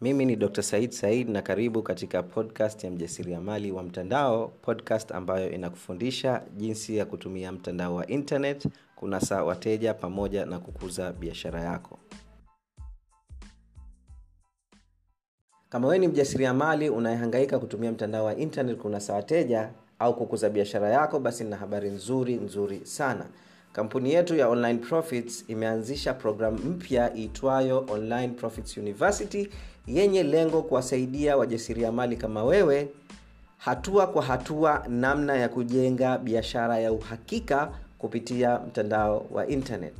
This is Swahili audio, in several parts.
mimi ni dr said said na karibu katika podcast ya mjasiriamali wa mtandao podcast ambayo inakufundisha jinsi ya kutumia mtandao wa internet kunasa wateja pamoja na kukuza biashara yako. Kama wewe ni mjasiriamali unayehangaika kutumia mtandao wa internet kunasa wateja au kukuza biashara yako basi nina habari nzuri nzuri sana. Kampuni yetu ya online profits imeanzisha programu mpya iitwayo online profits university yenye lengo kuwasaidia wajasiriamali kama wewe hatua kwa hatua namna ya kujenga biashara ya uhakika kupitia mtandao wa internet.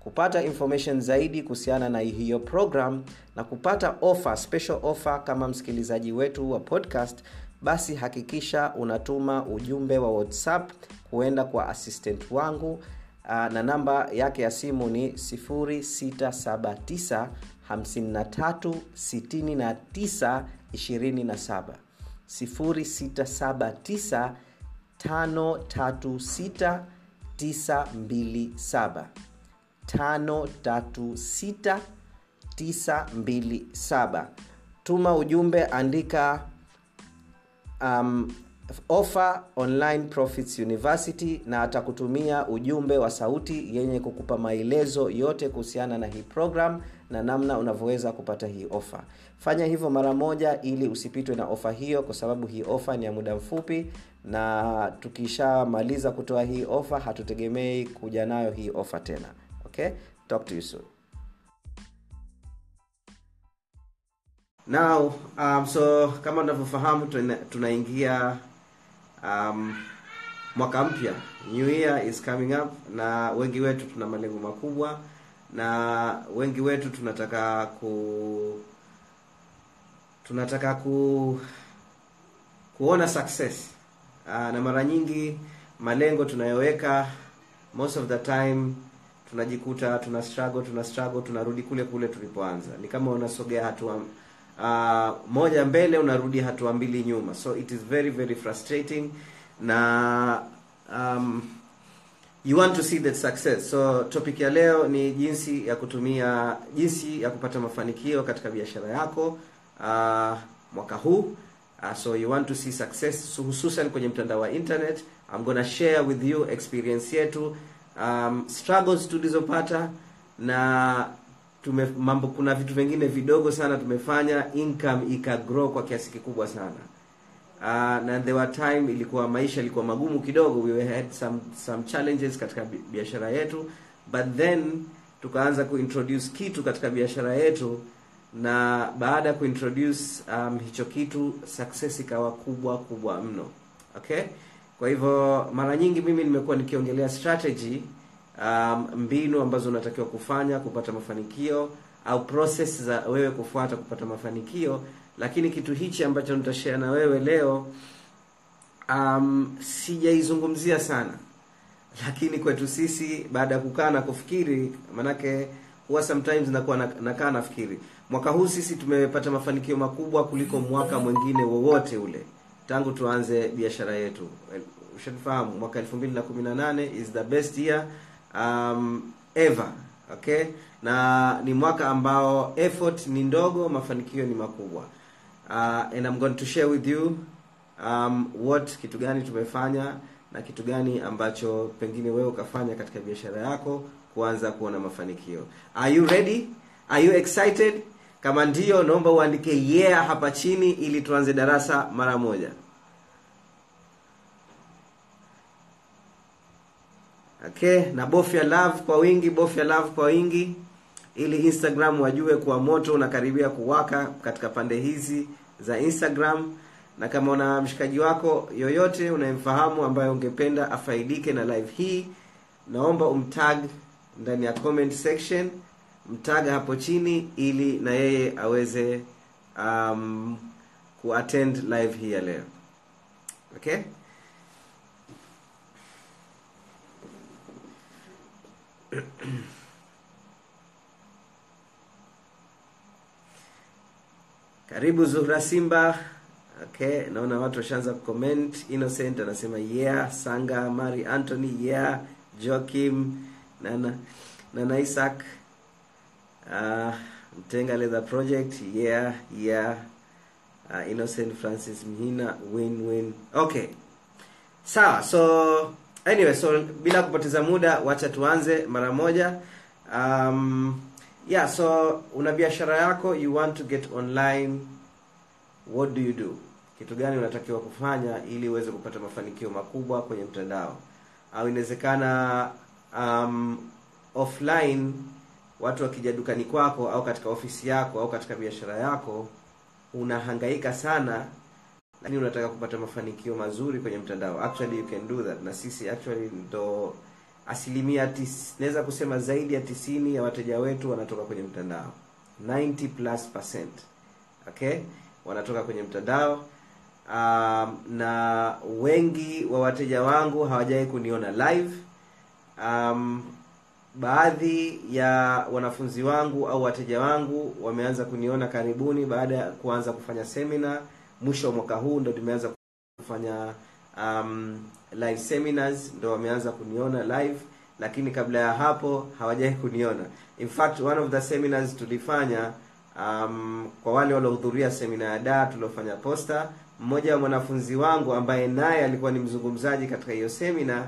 Kupata information zaidi kuhusiana na hiyo program na kupata offer, special offer kama msikilizaji wetu wa podcast basi hakikisha unatuma ujumbe wa whatsapp kuenda kwa assistant wangu na namba yake ya simu ni 679 53 69 27 0679 536 927 536927 tuma ujumbe andika um, offer online profits university na atakutumia ujumbe wa sauti yenye kukupa maelezo yote kuhusiana na hii program na namna unavyoweza kupata hii ofa. Fanya hivyo mara moja ili usipitwe na ofa hiyo kwa sababu hii ofa ni ya muda mfupi na tukishamaliza kutoa hii ofa hatutegemei kuja nayo hii ofa tena. Okay? Talk to you soon. Now um, so kama unavyofahamu tuna- tunaingia um, mwaka mpya. New year is coming up na wengi wetu tuna malengo makubwa na wengi wetu tunataka ku tunataka ku kuona success. Uh, na mara nyingi malengo tunayoweka most of the time tunajikuta tuna struggle tuna struggle tunarudi kule kule tulipoanza. Ni kama unasogea hatua uh, moja mbele unarudi hatua mbili nyuma. So it is very very frustrating na um, you want to see that success. So topic ya leo ni jinsi ya kutumia jinsi ya kupata mafanikio katika biashara yako uh, mwaka huu. Uh, so you want to see success so hususan kwenye mtandao wa internet. I'm gonna share with you experience yetu um, struggles tulizopata na tume mambo kuna vitu vingine vidogo sana tumefanya income ikagrow kwa kiasi kikubwa sana uh, na there were time ilikuwa maisha ilikuwa magumu kidogo. We had some some challenges katika biashara yetu. But then tukaanza kuintroduce kitu katika biashara yetu. Na baada ya kuintroduce um, hicho kitu success ikawa kubwa kubwa mno. Okay? Kwa hivyo mara nyingi mimi nimekuwa nikiongelea strategy um, mbinu ambazo unatakiwa kufanya kupata mafanikio au process za wewe kufuata kupata mafanikio lakini kitu hichi ambacho nitashare na wewe leo um, sijaizungumzia sana. Lakini kwetu sisi baada ya kukaa na kufikiri manake huwa sometimes nakuwa nakaa nafikiri. Mwaka huu sisi tumepata mafanikio makubwa kuliko mwaka mwingine wowote ule. Tangu tuanze biashara yetu. Ushanifahamu mwaka 2018 is the best year um, ever. Okay? Na ni mwaka ambao effort ni ndogo mafanikio ni makubwa uh, and I'm going to share with you um, what kitu gani tumefanya na kitu gani ambacho pengine wewe ukafanya katika biashara yako kuanza kuona mafanikio. Are you ready? Are you excited? Kama ndiyo naomba uandike yeah hapa chini ili tuanze darasa mara moja. Okay na bofya love kwa wingi bofya love kwa wingi ili instagram wajue kuwa moto unakaribia kuwaka katika pande hizi za instagram na kama una mshikaji wako yoyote unayemfahamu ambaye ungependa afaidike na live hii naomba umtag ndani ya comment section mtag hapo chini ili na yeye aweze um, kuattend live hii ya leo. Okay karibu zuhra simba okay naona watu washaanza kucomment innocent anasema yeah sanga mari anthony yeah joakim nana nana isaac uh, Mtenga Leather Project, yeah, yeah. Uh, Innocent Francis Mhina, win win. Okay. Sawa, so anyway, so bila kupoteza muda, wacha tuanze mara moja. Um, yeah, so una biashara yako, you want to get online, what do you do? Kitu gani unatakiwa kufanya ili uweze kupata mafanikio makubwa kwenye mtandao? Au inawezekana um, offline watu wakija dukani kwako au katika ofisi yako au katika biashara yako unahangaika sana lakini unataka kupata mafanikio mazuri kwenye mtandao actually you can do that na sisi actually ndo asilimia naweza kusema zaidi ya tisini ya wateja wetu wanatoka kwenye mtandao. 90 plus percent. Okay? Wanatoka kwenye mtandao. Um, na wengi wa wateja wangu hawajawahi kuniona live. Um, baadhi ya wanafunzi wangu au wateja wangu wameanza kuniona karibuni baada ya kuanza kufanya semina mwisho wa mwaka huu ndo tumeanza kufanya um, live seminars ndo wameanza kuniona live lakini kabla ya hapo hawajai kuniona. In fact one of the seminars tulifanya um, kwa wale waliohudhuria semina ya daa tuliofanya posta mmoja wa mwanafunzi wangu ambaye naye alikuwa ni mzungumzaji katika hiyo semina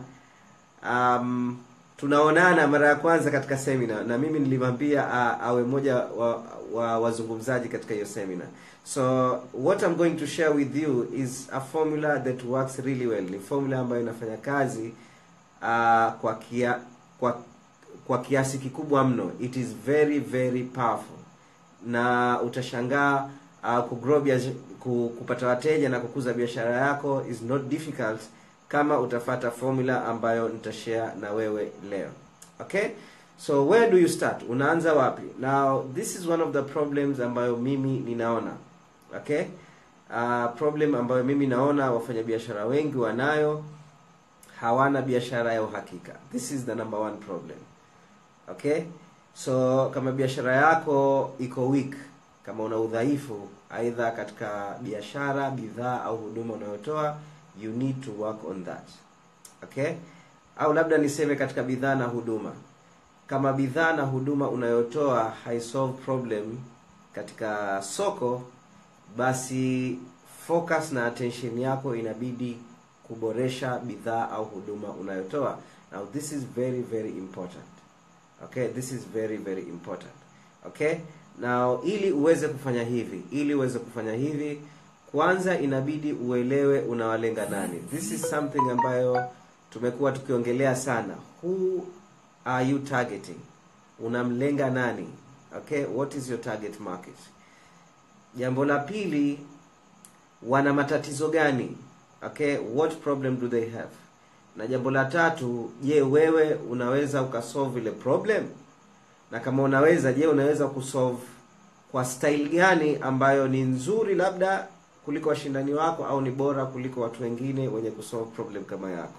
um, tunaonana mara ya kwanza katika semina na mimi nilimwambia awe mmoja wa, wa wazungumzaji katika hiyo semina so what I'm going to share with you is a formula that works really well. Ni formula ambayo inafanya kazi uh, kwa kia, kwa kwa kiasi kikubwa mno. It is very very powerful. Na utashangaa uh, kugrow biash- ku, kupata wateja na kukuza biashara yako is not difficult kama utafata formula ambayo nitashare na wewe leo. Okay? So where do you start? Unaanza wapi? Now this is one of the problems ambayo mimi ninaona okay? Uh, problem ambayo mimi naona wafanyabiashara wengi wanayo hawana biashara ya uhakika. This is the number one problem. Okay? So kama biashara yako iko weak kama una udhaifu aidha katika biashara bidhaa au huduma unayotoa you need to work on that. Okay? Au labda niseme katika bidhaa na huduma. Kama bidhaa na huduma unayotoa problem katika soko basi focus na attention yako inabidi kuboresha bidhaa au huduma unayotoa. Now this is very very important. Okay this is very very important. Okay now ili uweze kufanya hivi ili uweze kufanya hivi kwanza inabidi uelewe unawalenga nani. This is something ambayo tumekuwa tukiongelea sana. Who are you targeting? Unamlenga nani? Okay what is your target market jambo la pili wana matatizo gani? Okay what problem do they have? Na jambo la tatu je wewe unaweza ukasolve ile problem? Na kama unaweza je unaweza kusolve kwa style gani ambayo ni nzuri labda kuliko washindani wako au ni bora kuliko watu wengine wenye kusolve problem kama yako?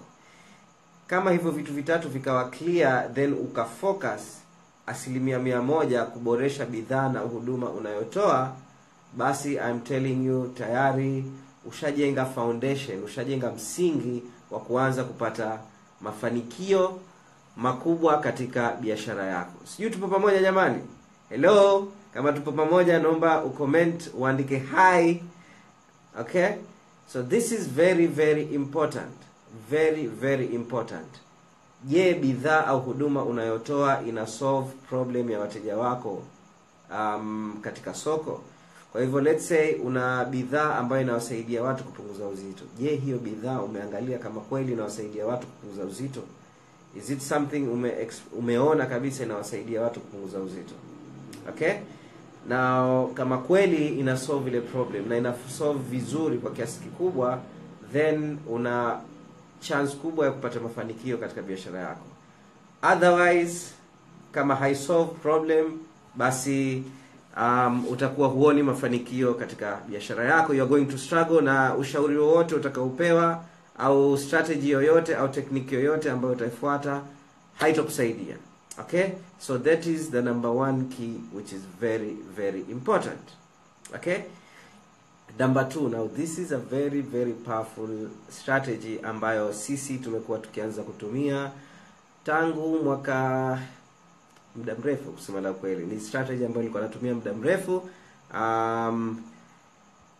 Kama hivyo vitu vitatu vikawa clear then ukafocus asilimia mia moja kuboresha bidhaa na huduma unayotoa basi I'm telling you tayari ushajenga foundation ushajenga msingi wa kuanza kupata mafanikio makubwa katika biashara yako. Sijui tupo pamoja jamani? Hello? Kama tupo pamoja naomba ucomment uandike hi. Okay? So this is very very important. Very very important. Je bidhaa au huduma unayotoa ina solve problem ya wateja wako um, katika soko kwa hivyo let's say una bidhaa ambayo inawasaidia watu kupunguza uzito. Je hiyo bidhaa umeangalia kama kweli inawasaidia watu kupunguza uzito? Is it something ume, umeona kabisa inawasaidia watu kupunguza uzito? Okay? Na kama kweli ina solve ile problem na ina solve vizuri kwa kiasi kikubwa then una chance kubwa ya kupata mafanikio katika biashara yako. Otherwise kama haisolve problem basi um, utakuwa huoni mafanikio katika biashara yako. You are going to struggle na ushauri wowote utakaopewa au strategy yoyote au tekniki yoyote ambayo utaifuata haitokusaidia okay? So that is the number one key which is very very important. Okay? Number two now this is a very very powerful strategy ambayo sisi tumekuwa tukianza kutumia tangu mwaka muda mrefu kusema la kweli. Ni strategy ambayo nilikuwa natumia muda mrefu. Um,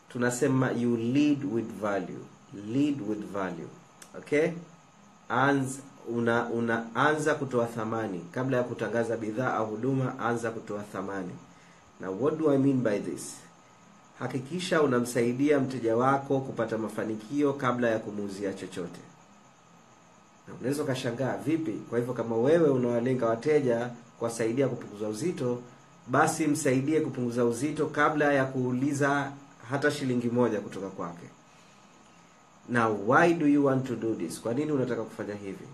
tunasema you lead with value. Lead with value. Okay? Anza una unaanza kutoa thamani. Kabla ya kutangaza bidhaa au huduma anza kutoa thamani. Na what do i mean by this? Hakikisha unamsaidia mteja wako kupata mafanikio kabla ya kumuuzia chochote. Na unaweza ukashangaa vipi? Kwa hivyo kama wewe unawalenga wateja kuwasaidia kupunguza uzito basi msaidie kupunguza uzito kabla ya kuuliza hata shilingi moja kutoka kwake. Na why do you want to do this? Kwa nini unataka kufanya hivi?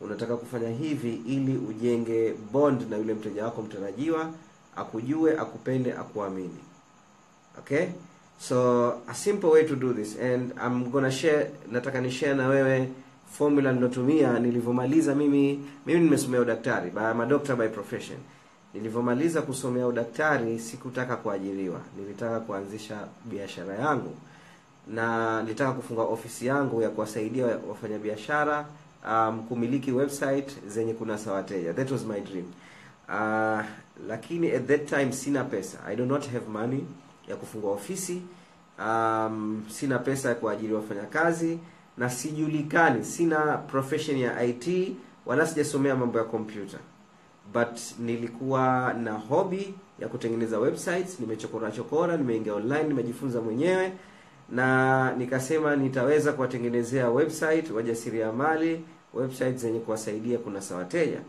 Unataka kufanya hivi ili ujenge bond na yule mteja wako mtarajiwa akujue akupende akuamini. Okay? So a simple way to do this and I'm gonna share nataka ni share na wewe formula nilotumia nilivyomaliza mimi mimi nimesomea udaktari by by profession. Nilivyomaliza kusomea udaktari sikutaka kuajiriwa. Nilitaka kuanzisha biashara yangu. Na nilitaka kufunga ofisi yangu ya kuwasaidia wafanyabiashara um, kumiliki website zenye kunasa wateja. That was my dream. Uh, lakini at that time sina pesa. I do not have money ya kufungua ofisi. Um, sina pesa ya kuajiri wafanyakazi na sijulikani sina profession ya it wala sijasomea mambo ya kompyuta but nilikuwa na hobby ya kutengeneza websites nimechokora chokora nimeingia online nimejifunza mwenyewe na nikasema nitaweza kuwatengenezea website wajasiriamali website zenye kuwasaidia kunasa wateja.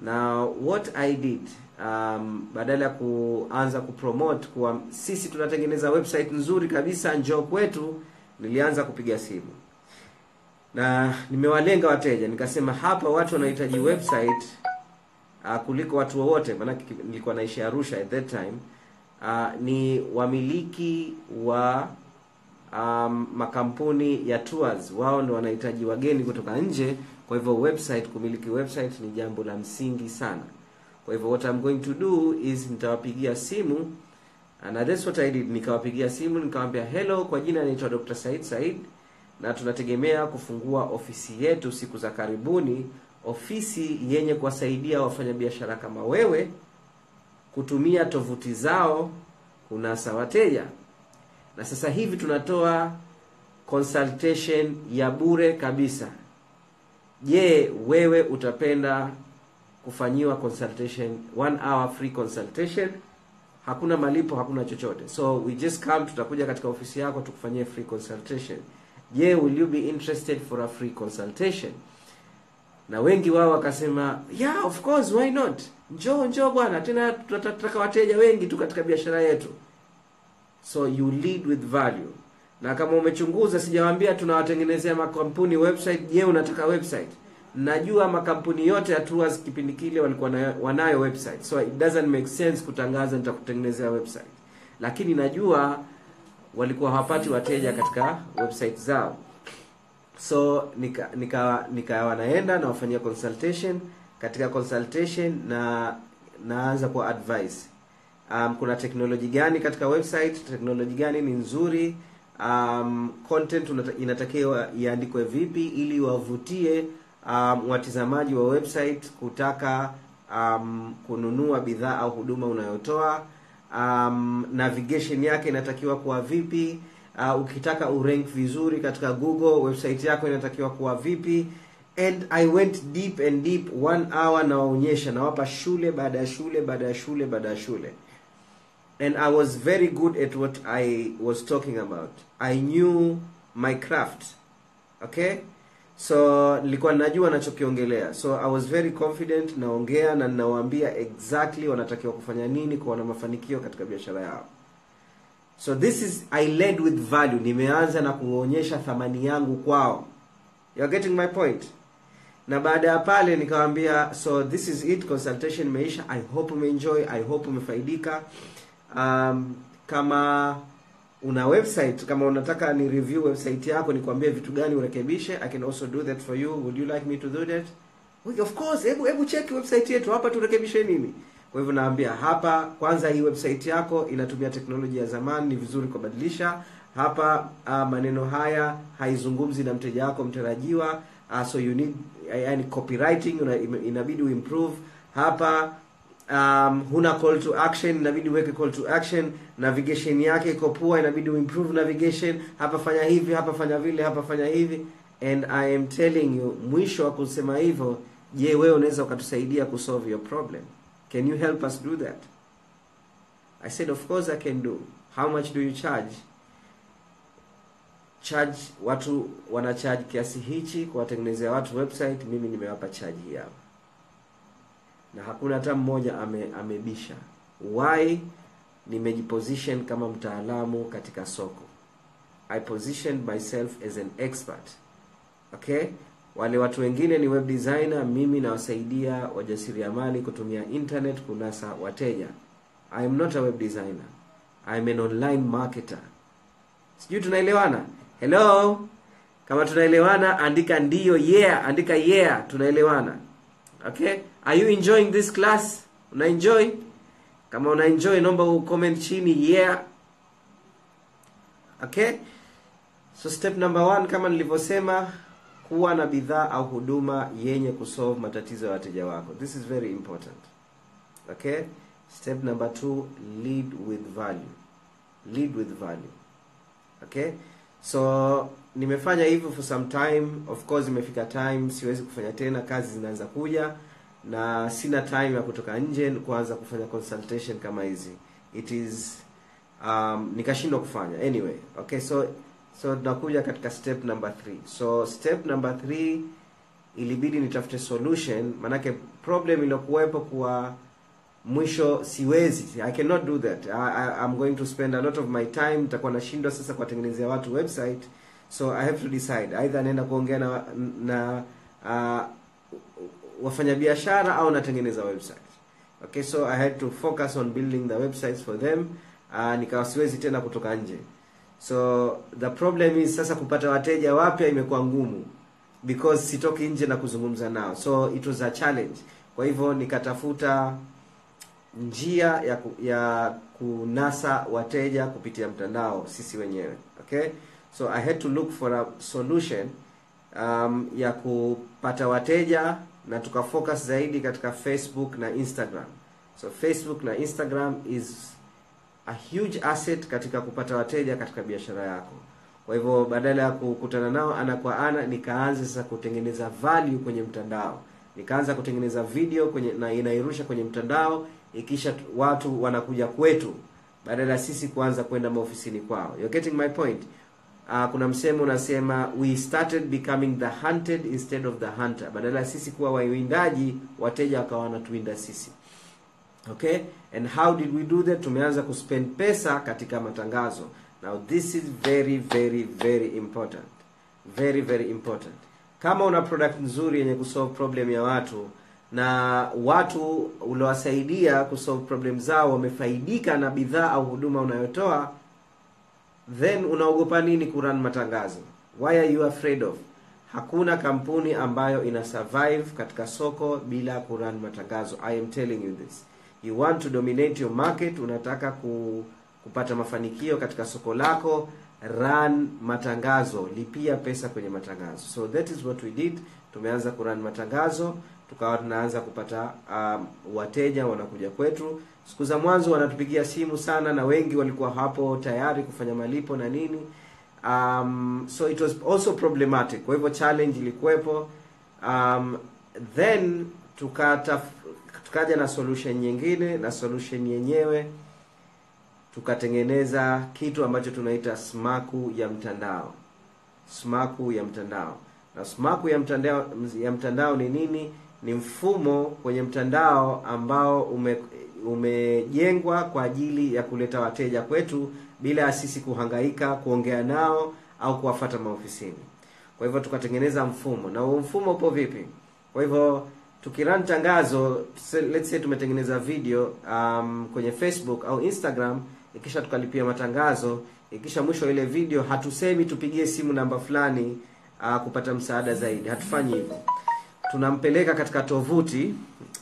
Na what i did um, badala ya kuanza kupromote kuwa sisi tunatengeneza website nzuri kabisa njoo kwetu nilianza kupiga simu na nimewalenga wateja nikasema hapa watu wanahitaji website uh, kuliko watu wowote maanake nilikuwa naishi arusha at that time. Uh, ni wamiliki wa um, makampuni ya tours. Wao ndo wanahitaji wageni kutoka nje kwa hivyo website kumiliki website ni jambo la msingi sana. Kwa hivyo what I'm going to do is nitawapigia simu and that's what I did. Nikawapigia simu nikawambia hello kwa jina naitwa Dr. Said Said na tunategemea kufungua ofisi yetu siku za karibuni ofisi yenye kuwasaidia wafanyabiashara kama wewe kutumia tovuti zao kunasa wateja. Na sasa hivi tunatoa consultation ya bure kabisa. Je wewe utapenda kufanyiwa consultation one hour free consultation? Hakuna malipo hakuna chochote. So we just come tutakuja katika ofisi yako tukufanyie free consultation je will you be interested for a free consultation? Na wengi wao wakasema yeah of course why not? Njoo njoo bwana tena tunataka wateja wengi tu katika biashara yetu. So you lead with value. Na kama umechunguza sijawaambia tunawatengenezea makampuni website. Je unataka website? Najua makampuni yote ya kipindi kile walikuwa na, wanayo website. So it doesn't make sense kutangaza nitakutengenezea website. Lakini najua walikuwa hawapati wateja katika website zao. So nika nika nikawa naenda nawafanyia consultation. Katika consultation na naanza kwa advice. Um, kuna teknoloji gani katika website? Teknoloji gani ni nzuri? Um, content inatakiwa iandikwe vipi ili wavutie um, watizamaji wa website kutaka um, kununua bidhaa au huduma unayotoa um, navigation yake inatakiwa kuwa vipi? Uh, ukitaka urank vizuri katika google website yako inatakiwa kuwa vipi? And i went deep and deep one hour nawaonyesha nawapa shule baada ya shule baada ya shule baada ya shule. And i was very good at what i was talking about. I knew my craft. Okay so nilikuwa najua nachokiongelea. So i was very confident naongea na ninawaambia exactly wanatakiwa kufanya nini kuwa na mafanikio katika biashara yao. So this is i led with value. Nimeanza na kuonyesha thamani yangu kwao. You're getting my point? Na baada ya pale nikawambia so this is it consultation imeisha. I hope umeenjoy i hope umefaidika. Um, kama una website kama unataka ni review website yako nikwambie vitu gani urekebishe i can also do that for you. Would you like me to do that? Well, of course hebu hebu check website yetu hapa turekebishe nini? Kwa hivyo naambia hapa kwanza hii website yako inatumia teknolojia ya zamani ni vizuri kubadilisha. Hapa uh, maneno haya haizungumzi na mteja wako mtarajiwa. Uh, so you need yani copywriting inabidi uimprove. Hapa um, huna call to action inabidi uweke call to action. Navigation yake iko poa inabidi uimprove navigation. Hapa fanya hivi hapa fanya vile hapa fanya hivi. And i am telling you mwisho wa kusema hivyo je wewe unaweza ukatusaidia kusolve your problem? Can you help us do that? I said of course i can do. How much do you charge? Charge watu wana charge kiasi hichi kuwatengenezea watu website mimi nimewapa charge hapa na hakuna hata mmoja ame, amebisha. Why? Nimejiposition kama mtaalamu katika soko. I position myself as an expert. Okay? Wale watu wengine ni web designer mimi nawasaidia wajasiriamali kutumia internet kunasa wateja. I am not a web designer. I am an online marketer. Sijui tunaelewana? Hello? Kama tunaelewana andika ndiyo yeah andika yeah tunaelewana okay? Are you enjoying this class? Una enjoy? Kama una enjoy naomba ucomment chini yeah. Okay? So step number one kama nilivyosema kuwa na bidhaa au huduma yenye kusolve matatizo ya wateja wako. This is very important. Okay? Step number two lead with value. Lead with value. Okay? So nimefanya hivyo for some time. Of course imefika time siwezi kufanya tena kazi zinaanza kuja na sina time ya kutoka nje kuanza kufanya consultation kama hizi. It is um, nikashindwa kufanya. Anyway okay so so tunakuja katika step number 3 so step number 3 ilibidi nitafute solution. Manake problem iliyokuwepo kuwa mwisho siwezi. I cannot do that. I, I, I'm going to spend a lot of my time nitakuwa nashindwa sasa kuwatengenezea watu website so i have to decide. Either naenda kuongea na, na uh, wafanyabiashara au natengeneza website. Okay so i had to focus on building the websites for them. Uh, nikawa siwezi tena kutoka nje. So the problem is sasa kupata wateja wapya imekuwa ngumu. Because sitoki nje na kuzungumza nao. So it was a challenge. Kwa hivyo nikatafuta njia ya ku, ya kunasa wateja kupitia mtandao sisi wenyewe. Okay so i had to look for a solution um, ya kupata wateja na tukafocus zaidi katika facebook na instagram. So facebook na instagram is a huge asset katika kupata wateja katika biashara yako. Kwa hivyo badala ya kukutana nao ana kwa ana nikaanza sasa kutengeneza value kwenye mtandao. Nikaanza kutengeneza video kwenye na inairusha kwenye mtandao ikisha watu wanakuja kwetu. Badala ya sisi kuanza kwenda maofisini kwao. You're getting my point uh, kuna msemo unasema we started becoming the hunted instead of the hunter. Badala sisi kuwa wawindaji wateja wakawa wanatuwinda sisi. Okay? And how did we do that? Tumeanza kuspend pesa katika matangazo. Now this is very very very important. Very very important. Kama una product nzuri yenye kusolve problem ya watu na watu uliowasaidia kusolve problem zao wamefaidika na bidhaa au huduma unayotoa then unaogopa nini kurun matangazo? Why are you afraid of? Hakuna kampuni ambayo ina survive katika soko bila kurun matangazo. I am telling you this. You want to dominate your market unataka ku, kupata mafanikio katika soko lako run matangazo. Lipia pesa kwenye matangazo. So that is what we did. Tumeanza kurun matangazo tukawa tunaanza kupata um, wateja wanakuja kwetu. Siku za mwanzo wanatupigia simu sana na wengi walikuwa hapo tayari kufanya malipo na nini. Um, so it was also problematic. Kwa hivyo challenge ilikuwepo. Um, then tukata tukaja na solution nyingine na solution yenyewe tukatengeneza kitu ambacho tunaita smaku ya mtandao. Smaku ya mtandao. Na smaku ya mtandao ya mtandao ni nini ni mfumo kwenye mtandao ambao ume umejengwa kwa ajili ya kuleta wateja kwetu bila ya sisi kuhangaika kuongea nao au kuwafata maofisini. Kwa hivyo tukatengeneza mfumo. Na mfumo upo vipi? Kwa hivyo tukirun tangazo let's say tumetengeneza video um, kwenye facebook au instagram ikisha tukalipia matangazo ikisha mwisho ile video hatusemi tupigie simu namba fulani uh, kupata msaada zaidi. Hatufanyi hivyo tunampeleka katika tovuti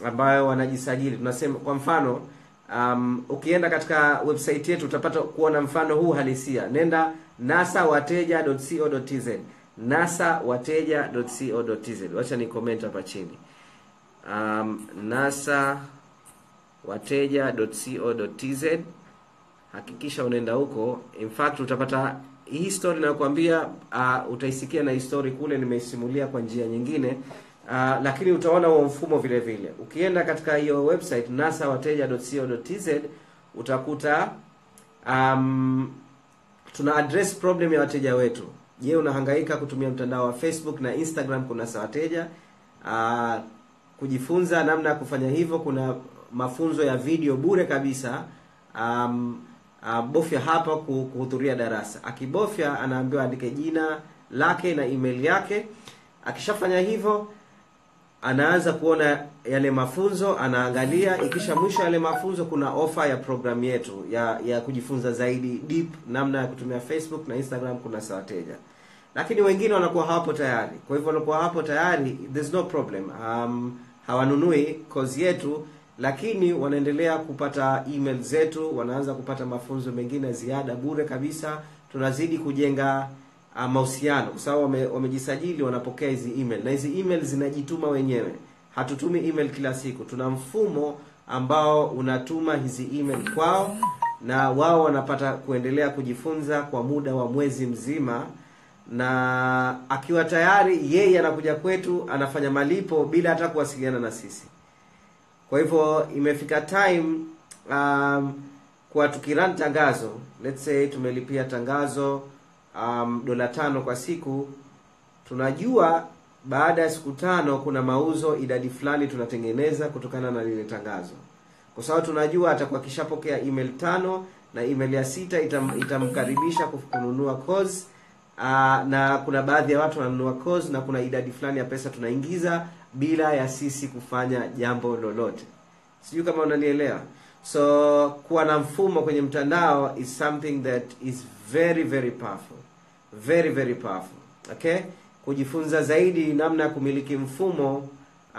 ambayo wanajisajili. Tunasema kwa mfano um, ukienda katika website yetu utapata kuona mfano huu halisia. Nenda nasawateja.co.tz nasawateja.co.tz wacha ni comment hapa chini. Um, nasa wateja.co.tz hakikisha unaenda huko. In fact utapata hii story nakwambia uh, utaisikia na histori kule nimeisimulia kwa njia nyingine uh, lakini utaona huo mfumo vile vile. Ukienda katika hiyo website nasawateja.co.tz utakuta um, tuna address problem ya wateja wetu. Je unahangaika kutumia mtandao wa facebook na instagram kunasa wateja? Uh, kujifunza namna ya kufanya hivyo kuna mafunzo ya video bure kabisa. Um, uh, bofya hapa kuhudhuria darasa. Akibofya anaambiwa andike jina lake na email yake. Akishafanya hivyo anaanza kuona yale mafunzo anaangalia ikisha mwisho yale mafunzo kuna ofa ya programu yetu ya ya kujifunza zaidi deep namna ya kutumia facebook na instagram kuna sawateja. lakini wengine wanakuwa hawapo tayari. Kwa hivyo wanakuwa hapo tayari there's no problem. Um, hawanunui kozi yetu lakini wanaendelea kupata email zetu wanaanza kupata mafunzo mengine ziada bure kabisa. Tunazidi kujenga mahusiano. Kwa sababu wame, wamejisajili wanapokea hizi email. Na hizi email zinajituma wenyewe. Hatutumi email kila siku. Tuna mfumo ambao unatuma hizi email kwao na wao wanapata kuendelea kujifunza kwa muda wa mwezi mzima. Na akiwa tayari yeye anakuja kwetu anafanya malipo bila hata kuwasiliana na sisi. Kwa hivyo imefika time um, kwa tukiran tangazo. Let's say tumelipia tangazo um, dola tano kwa siku. Tunajua baada ya siku tano kuna mauzo idadi fulani tunatengeneza kutokana na lile tangazo. Kwa sababu tunajua atakuwa akishapokea email tano na email ya sita itam, itamkaribisha kununua course uh, na kuna baadhi ya watu wananunua course na kuna idadi fulani ya pesa tunaingiza bila ya sisi kufanya jambo lolote. Sijui kama unanielewa. So kuwa na mfumo kwenye mtandao is something that is very very powerful very very powerful. Okay? Kujifunza zaidi namna ya kumiliki mfumo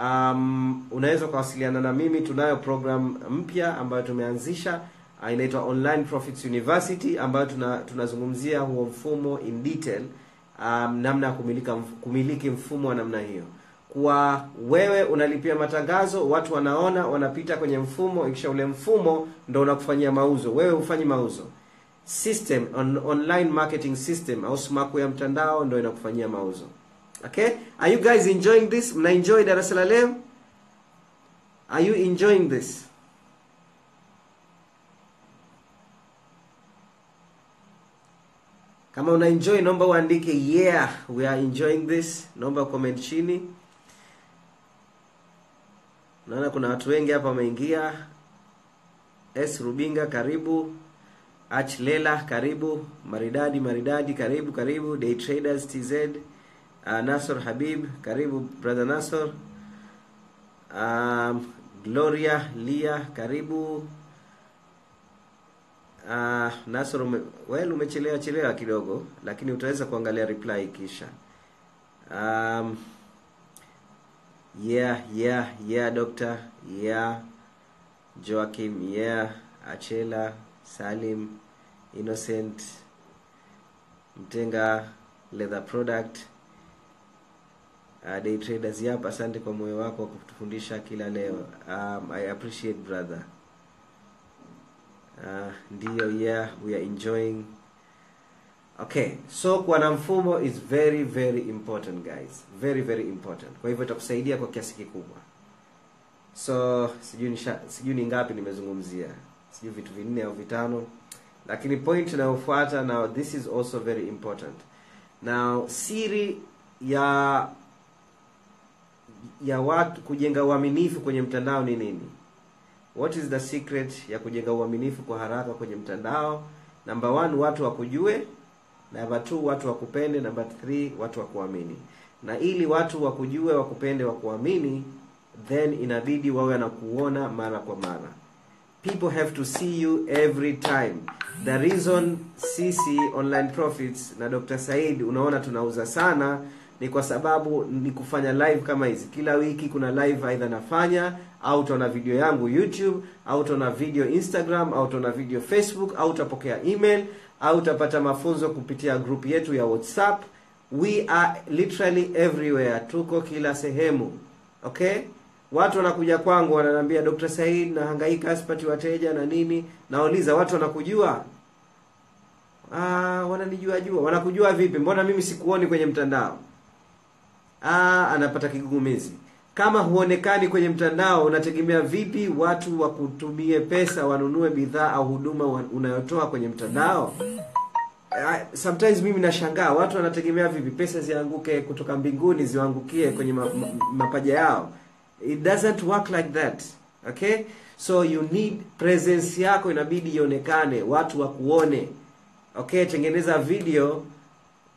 um, unaweza ukawasiliana na mimi. Tunayo program mpya ambayo tumeanzisha uh, inaitwa online profits university ambayo tuna tunazungumzia huo mfumo in detail um, namna ya kumilika kumiliki mfumo wa namna hiyo. Kwa wewe unalipia matangazo watu wanaona wanapita kwenye mfumo ikisha ule mfumo ndo unakufanyia mauzo. Wewe hufanyi mauzo system on, online marketing system au sumaku ya mtandao ndo inakufanyia mauzo. Okay? Are you guys enjoying this? Mna enjoy darasa la leo? Are you enjoying this? Kama una enjoy naomba uandike yeah we are enjoying this. Naomba comment chini. Naona kuna watu wengi hapa wameingia. S rubinga karibu Ach Lela karibu, maridadi maridadi karibu karibu, Day Traders TZ, uh, Nasor Habib karibu brother Nasor, um, Gloria Lia karibu. Uh, Nasor ume, well umechelewa chelewa kidogo, lakini utaweza kuangalia reply kisha. Um, yeah yeah yeah doctor. Yeah Joachim yeah Achela Salim, Innocent, Mtenga, Leather Product, uh, Day Traders yap, asante kwa moyo wako wa kutufundisha kila leo. Um, I appreciate brother. Uh, yeah, we are enjoying. Okay, so kuwa na mfumo is very very important guys. Very very important. Kwa hivyo itakusaidia kwa kiasi kikubwa. So sijui ni ngapi nimezungumzia sijui vitu vinne au vitano. Lakini point inayofuata now this is also very important. Now siri ya ya watu kujenga uaminifu kwenye mtandao ni nini? What is the secret ya kujenga uaminifu kwa haraka kwenye mtandao? Number one watu wakujue. Number two watu wakupende. Number three watu wakuamini. Na ili watu wakujue wakupende wakuamini then inabidi wawe wanakuona mara kwa mara people have to see you every time. The reason sisi online profits na dr said unaona tunauza sana ni kwa sababu ni kufanya live kama hizi. Kila wiki kuna live aidha nafanya au utaona video yangu youtube au utaona video instagram au utaona video facebook au utapokea email au utapata mafunzo kupitia group yetu ya whatsapp. We are literally everywhere. Tuko kila sehemu. Okay watu wanakuja kwangu wananiambia Dr. Said nahangaika sipati wateja na nini. Nauliza watu wanakujua? Ah wananijua jua. Wanakujua vipi? Mbona mimi sikuoni kwenye mtandao? Ah anapata kigugumizi. Kama huonekani kwenye mtandao unategemea vipi watu wakutumie pesa wanunue bidhaa au huduma unayotoa kwenye mtandao? Ah, sometimes mimi nashangaa watu wanategemea vipi? Pesa zianguke kutoka mbinguni ziwaangukie kwenye ma, ma, mapaja yao it doesn't work like that okay? So you need presence yako inabidi ionekane watu wakuone. Okay tengeneza video.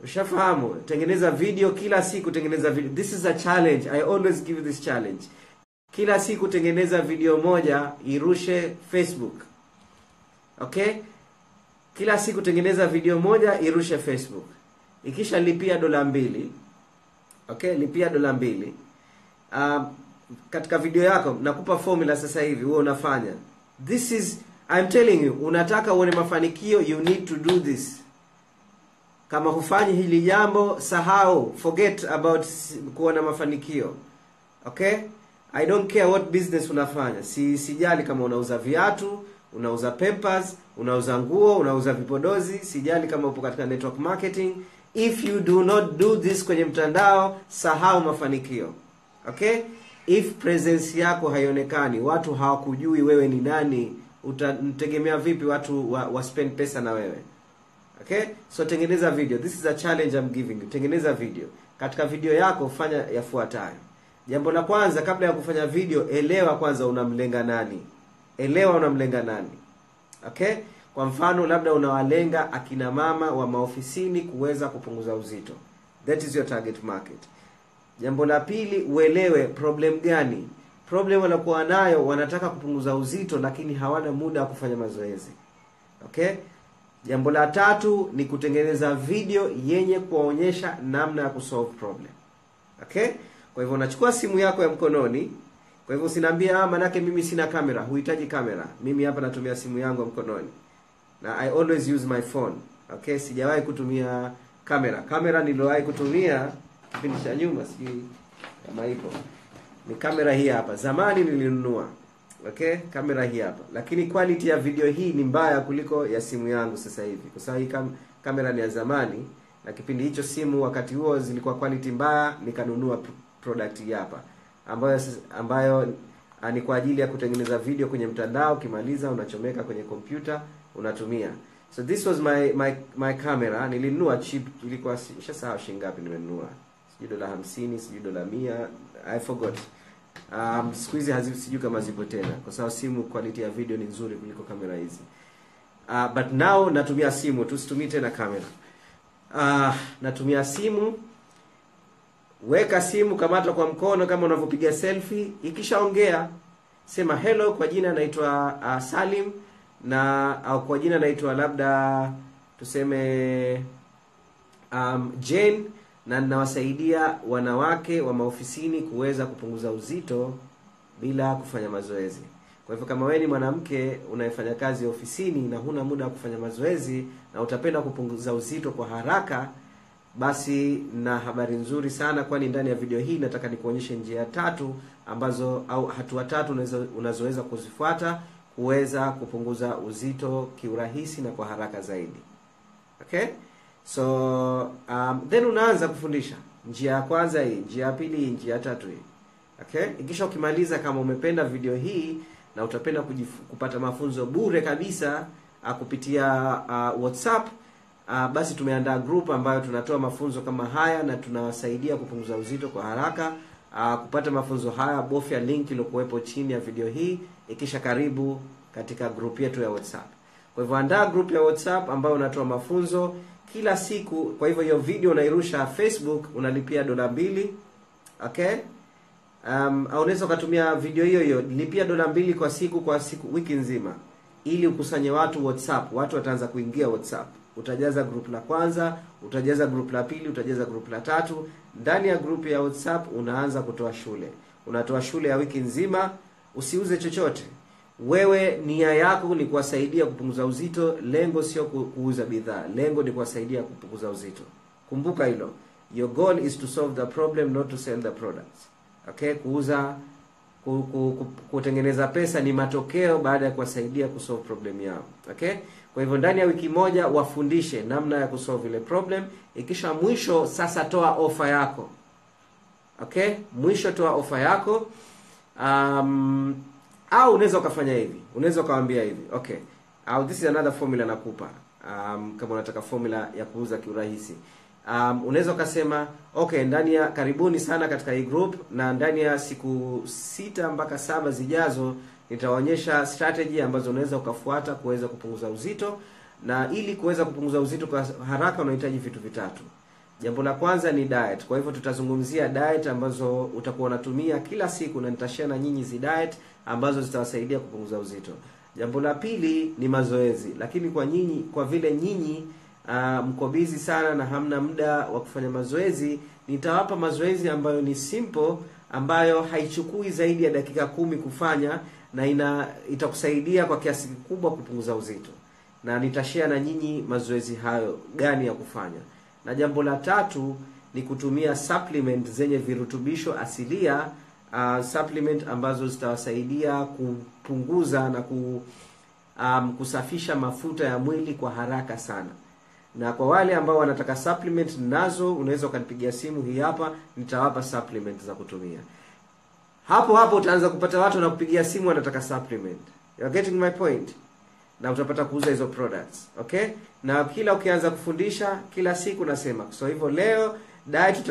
Ushafahamu? Tengeneza video kila siku tengeneza video this is a challenge. I always give this challenge. Kila siku tengeneza video moja irushe facebook. Okay? Kila siku tengeneza video moja irushe facebook. Ikisha lipia dola mbili okay? Lipia dola mbili. Um, katika video yako nakupa formula sasa hivi huo unafanya. This is I'm telling you unataka uone mafanikio you need to do this. Kama hufanyi hili jambo sahau forget about kuona mafanikio. Okay? I don't care what business unafanya. Si sijali kama unauza viatu unauza papers unauza nguo unauza vipodozi sijali kama upo katika network marketing. If you do not do this kwenye mtandao sahau mafanikio. Okay if presence yako haionekani watu hawakujui wewe ni nani utamtegemea vipi watu wa, wa spend pesa na wewe? Okay? So tengeneza video. This is a challenge I'm giving you. Tengeneza video. Katika video yako fanya yafuatayo. Jambo la kwanza kabla ya kufanya video elewa kwanza unamlenga nani. Elewa unamlenga nani. Okay? Kwa mfano labda unawalenga akina mama wa maofisini kuweza kupunguza uzito. That is your target market jambo la pili uelewe problem gani. Problem wanakuwa nayo wanataka kupunguza uzito lakini hawana muda wa kufanya mazoezi. Okay? Jambo la tatu ni kutengeneza video yenye kuwaonyesha namna ya kusolve problem. Okay? Kwa hivyo unachukua simu yako ya mkononi kwa hivyo usiniambia ah manake mimi sina kamera. Huhitaji kamera. Mimi hapa natumia simu yangu ya mkononi. Na i always use my phone. Okay? Sijawahi kutumia kamera. Kamera niliyowahi kutumia kipindi cha nyuma sijui kama ipo. Ni kamera hii hapa. Zamani nilinunua. Okay? Kamera hii hapa. Lakini quality ya video hii ni mbaya kuliko ya simu yangu sasa hivi. Kwa sababu hii kam, kamera ni ya zamani na kipindi hicho simu wakati huo zilikuwa quality mbaya nikanunua product hii hapa. Ambayo ambayo ah, ni kwa ajili ya kutengeneza video kwenye mtandao ukimaliza unachomeka kwenye kompyuta unatumia. So this was my my my camera. Nilinunua cheap ilikuwa shasahau shilingi ngapi nimenunua sijui dola hamsini sijui dola mia i forgot. Um, siku hizi sijui kama zipo tena kwa sababu simu quality ya video ni nzuri kuliko kamera hizi. Uh, but now natumia simu tu situmii tena kamera. Uh, natumia simu weka simu kamata kwa mkono kama unavyopiga selfie. Ikishaongea sema hello kwa jina naitwa uh, salim na au kwa jina naitwa labda tuseme um, Jane na ninawasaidia wanawake wa maofisini kuweza kupunguza uzito bila kufanya mazoezi. Kwa hivyo kama wewe ni mwanamke unayefanya kazi ofisini na huna muda wa kufanya mazoezi na utapenda kupunguza uzito kwa haraka, basi na habari nzuri sana, kwani ndani ya video hii nataka nikuonyeshe njia tatu ambazo au hatua tatu unazoweza kuzifuata kuweza kupunguza uzito kiurahisi na kwa haraka zaidi. Okay? So um, then unaanza kufundisha njia ya kwanza hii, njia ya pili hii, njia ya tatu hii. Okay? Ikisha ukimaliza kama umependa video hii na utapenda kujif- kupata mafunzo bure kabisa uh, kupitia uh, WhatsApp uh, basi tumeandaa group ambayo tunatoa mafunzo kama haya na tunawasaidia kupunguza uzito kwa haraka. Uh, kupata mafunzo haya bofya link iliyokuwepo chini ya video hii, ikisha karibu katika group yetu ya WhatsApp. Kwa hivyo andaa group ya WhatsApp ambayo unatoa mafunzo kila siku. Kwa hivyo hiyo video unairusha Facebook, unalipia dola mbili. Okay? Um, unaweza ukatumia video hiyo hiyo, lipia dola mbili kwa siku kwa siku wiki nzima, ili ukusanye watu WhatsApp. Watu wataanza kuingia WhatsApp. Utajaza group la kwanza, utajaza group la pili, utajaza group la tatu. Ndani ya group ya WhatsApp unaanza kutoa shule, unatoa shule ya wiki nzima. Usiuze chochote, wewe nia yako ni kuwasaidia kupunguza uzito. Lengo sio kuuza bidhaa, lengo ni kuwasaidia kupunguza uzito. Kumbuka hilo, your goal is to solve the problem not to sell the products. Okay, kuuza ku, ku, ku, kutengeneza pesa ni matokeo baada ya kuwasaidia kusolve problem yao. Okay? Kwa hivyo ndani ya wiki moja wafundishe namna ya kusolve ile problem. Ikisha mwisho sasa toa ofa yako. Okay? Mwisho toa ofa yako. Um, au unaweza ukafanya hivi unaweza ukawaambia hivi okay. Au this is another formula nakupa um, kama unataka formula ya kuuza kiurahisi. Um, unaweza ukasema okay ndani ya karibuni sana katika hii group na ndani ya siku sita mpaka saba zijazo nitaonyesha strategy ambazo unaweza ukafuata kuweza kupunguza uzito na ili kuweza kupunguza uzito kwa haraka unahitaji vitu vitatu. Jambo la kwanza ni diet. Kwa hivyo tutazungumzia diet ambazo utakuwa unatumia kila siku na nitashare na nyinyi zi diet ambazo zitawasaidia kupunguza uzito. Jambo la pili ni mazoezi. Lakini kwa nyinyi kwa vile nyinyi uh, mko sana na hamna muda wa kufanya mazoezi nitawapa mazoezi ambayo ni simple ambayo haichukui zaidi ya dakika kumi kufanya na ina itakusaidia kwa kiasi kikubwa kupunguza uzito. Na nitashare na nyinyi mazoezi hayo gani ya kufanya. Na jambo la tatu ni kutumia supplement zenye virutubisho asilia uh, supplement ambazo zitawasaidia kupunguza na ku, um, kusafisha mafuta ya mwili kwa haraka sana. Na kwa wale ambao wanataka supplement nazo unaweza ukanipigia simu hii hapa nitawapa supplement za kutumia. Hapo hapo utaanza kupata watu wanakupigia simu wanataka supplement. You are getting my point? Na utapata kuuza hizo products okay? Na kila ukianza kufundisha kila siku nasema. So hivyo leo diet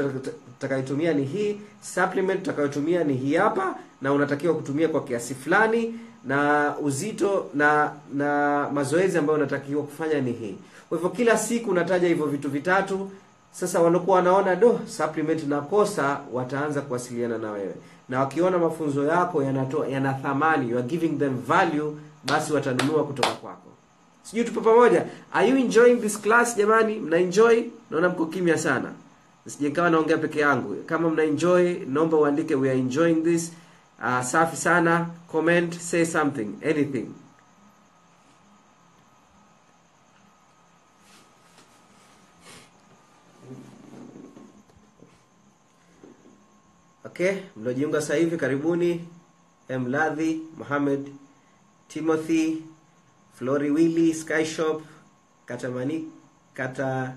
tutakayotumia ni hii supplement tutakayotumia ni hii hapa na unatakiwa kutumia kwa kiasi fulani na uzito na na mazoezi ambayo unatakiwa kufanya ni hii. Kwa hivyo kila siku nataja hivyo vitu vitatu sasa wanakuwa wanaona do supplement nakosa wataanza kuwasiliana na wewe. Na wakiona mafunzo yako yanatoa yana thamani you are giving them value basi watanunua kutoka kwako. Sijui tupo pamoja? Are you enjoying this class jamani? Mna enjoy? Naona mko kimya sana sije nikawa naongea peke yangu. Kama mna enjoy naomba uandike we are enjoying this. Uh, safi sana. Comment say something anything. Okay mliojiunga hivi karibuni. Mladhi mohamed timothy flori willi skyshop katamani kata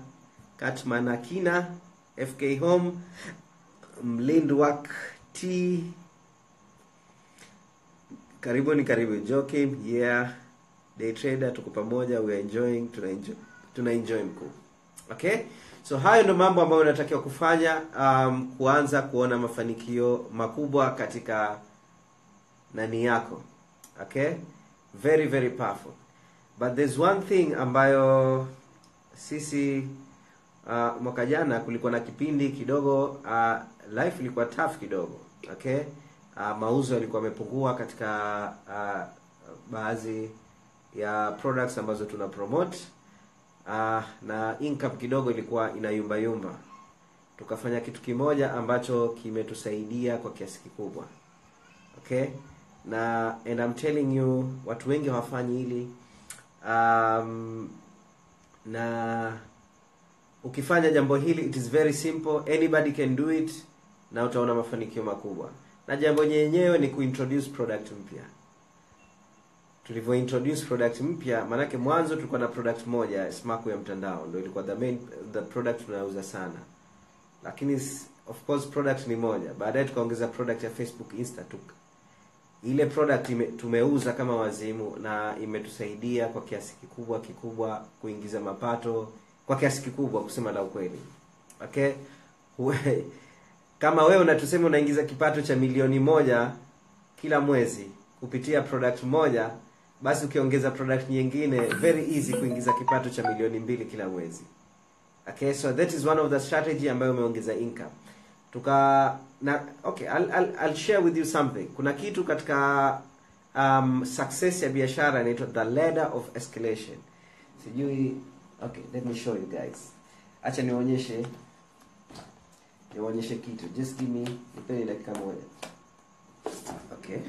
katmanakina fk home mlindwak t. Karibuni karibu jokim yeah day trader tuko pamoja we are enjoying tuna enjoy, tuna enjoy mkuu. Okay? So hayo ndo mambo ambayo unatakiwa kufanya um, kuanza kuona mafanikio makubwa katika nani yako. Okay? Very very powerful. But there's one thing ambayo sisi uh, mwaka jana kulikuwa na kipindi kidogo uh, life ilikuwa tough kidogo okay? Uh, mauzo yalikuwa yamepungua katika uh, baadhi ya products ambazo tuna promote. Uh, na income kidogo ilikuwa inayumba yumba. Tukafanya kitu kimoja ambacho kimetusaidia kwa kiasi kikubwa okay? Na and I'm telling you watu wengi hawafanyi hili. Um, na ukifanya jambo hili it is very simple. Anybody can do it na utaona mafanikio makubwa. Na jambo yenyewe ni kuintroduce product mpya. Tulivyo introduce product mpya maanake mwanzo tulikuwa na product moja smaku ya mtandao. Ndio ilikuwa the main the product tunauza sana. Lakini of course product ni moja. Baadaye tukaongeza product ya facebook insta tuk ile product ime, tumeuza kama wazimu na imetusaidia kwa kiasi kikubwa kikubwa kuingiza mapato kwa kiasi kikubwa kusema la ukweli. Okay? We, kama wewe unatusema unaingiza kipato cha milioni moja kila mwezi kupitia product moja basi ukiongeza product nyingine very easy kuingiza kipato cha milioni mbili kila mwezi. Okay? So that is one of the strategy ambayo umeongeza income. Tuka na okay I'll, I'll, I'll share with you something. Kuna kitu katika um, success ya biashara inaitwa the ladder of escalation. Sijui okay let me show you guys. Acha nionyeshe nionyeshe kitu. Just give me nipeni dakika moja. Okay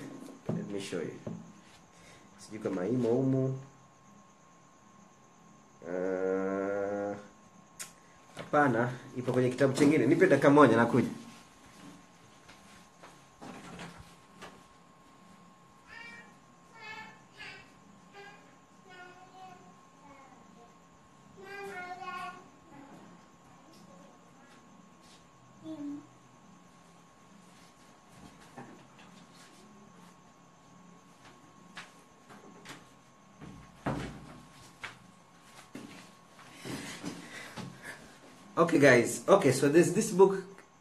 let me show you. Sijui kama imo humu. Hapana uh, ipo kwenye kitabu chingine nipe dakika moja nakuja okay guys okay so this this book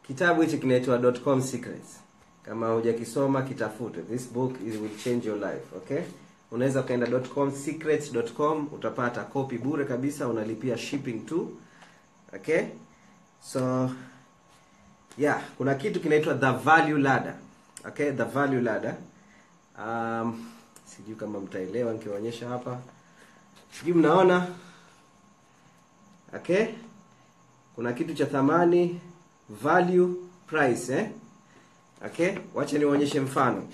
kitabu hichi kinaitwa .com secrets. Kama hujakisoma kitafute. This book is will change your life okay? Unaweza ukaenda .com secrets.com utapata copy bure kabisa unalipia shipping tu okay? So yeah kuna kitu kinaitwa the value ladder okay? The value ladder. Um, sijui kama mtaelewa nikiwaonyesha hapa. Sijui mnaona okay kuna kitu cha thamani value price eh? Okay? Wacha niwaonyeshe mfano.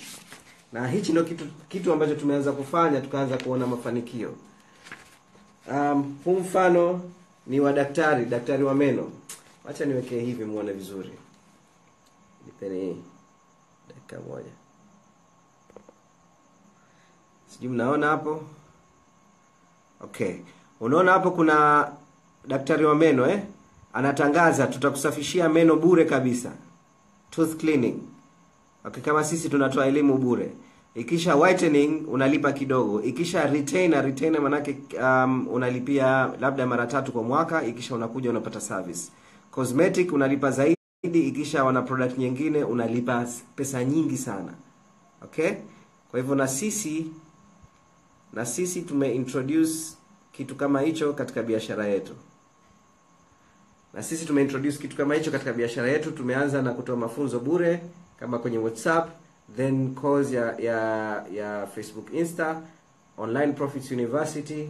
Na hichi ndio kitu kitu ambacho tumeanza kufanya tukaanza kuona mafanikio. Um, huu mfano ni wa daktari daktari wa meno. Wacha niwekee hivi muone vizuri. Nipeni dakika moja. Sijui mnaona hapo? Okay. Unaona hapo kuna daktari wa meno eh anatangaza tutakusafishia meno bure kabisa. Tooth cleaning. Okay kama sisi tunatoa elimu bure. Ikisha whitening unalipa kidogo. Ikisha retainer retainer manake um, unalipia labda mara tatu kwa mwaka ikisha unakuja unapata service. Cosmetic unalipa zaidi ikisha wana product nyingine unalipa pesa nyingi sana. Okay? Kwa hivyo na sisi na sisi tumeintroduce kitu kama hicho katika biashara yetu na sisi tumeintroduce kitu kama hicho katika biashara yetu. Tumeanza na kutoa mafunzo bure kama kwenye whatsapp then course ya ya ya facebook insta online profits university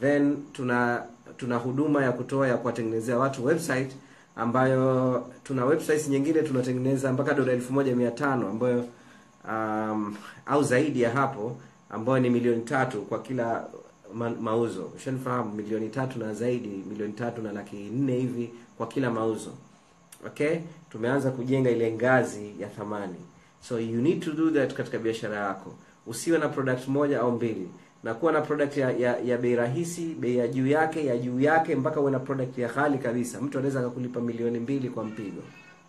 then tuna tuna huduma ya kutoa ya kuwatengenezea watu website ambayo tuna websites nyingine tunatengeneza mpaka dola elfu moja mia tano ambayo um, au zaidi ya hapo ambayo ni milioni tatu kwa kila ma, mauzo. Ushanifahamu milioni tatu na zaidi milioni tatu na laki nne hivi kwa kila mauzo. Okay? Tumeanza kujenga ile ngazi ya thamani. So you need to do that katika biashara yako. Usiwe na product moja au mbili. Na kuwa na product ya, ya, ya bei rahisi bei ya juu yake ya juu yake mpaka uwe na product ya ghali kabisa. Mtu anaweza akakulipa milioni mbili kwa mpigo.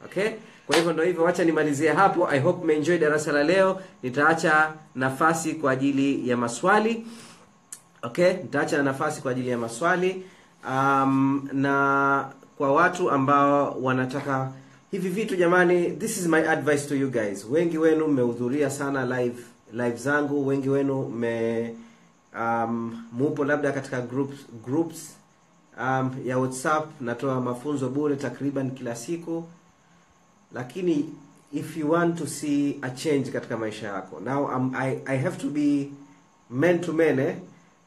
Okay? Kwa hivyo ndio hivyo wacha nimalizie hapo. I hope umeenjoy darasa la leo. Nitaacha nafasi kwa ajili ya maswali okay? Nitaacha nafasi kwa ajili ya maswali. Um, na kwa watu ambao wanataka hivi vitu jamani this is my advice to you guys. Wengi wenu mmehudhuria sana live live zangu. Wengi wenu mme um, mupo labda katika groups, groups um, ya whatsapp. Natoa mafunzo bure takriban kila siku. Lakini if you want to see a change katika maisha yako. Now um, I, I have to be man to man eh?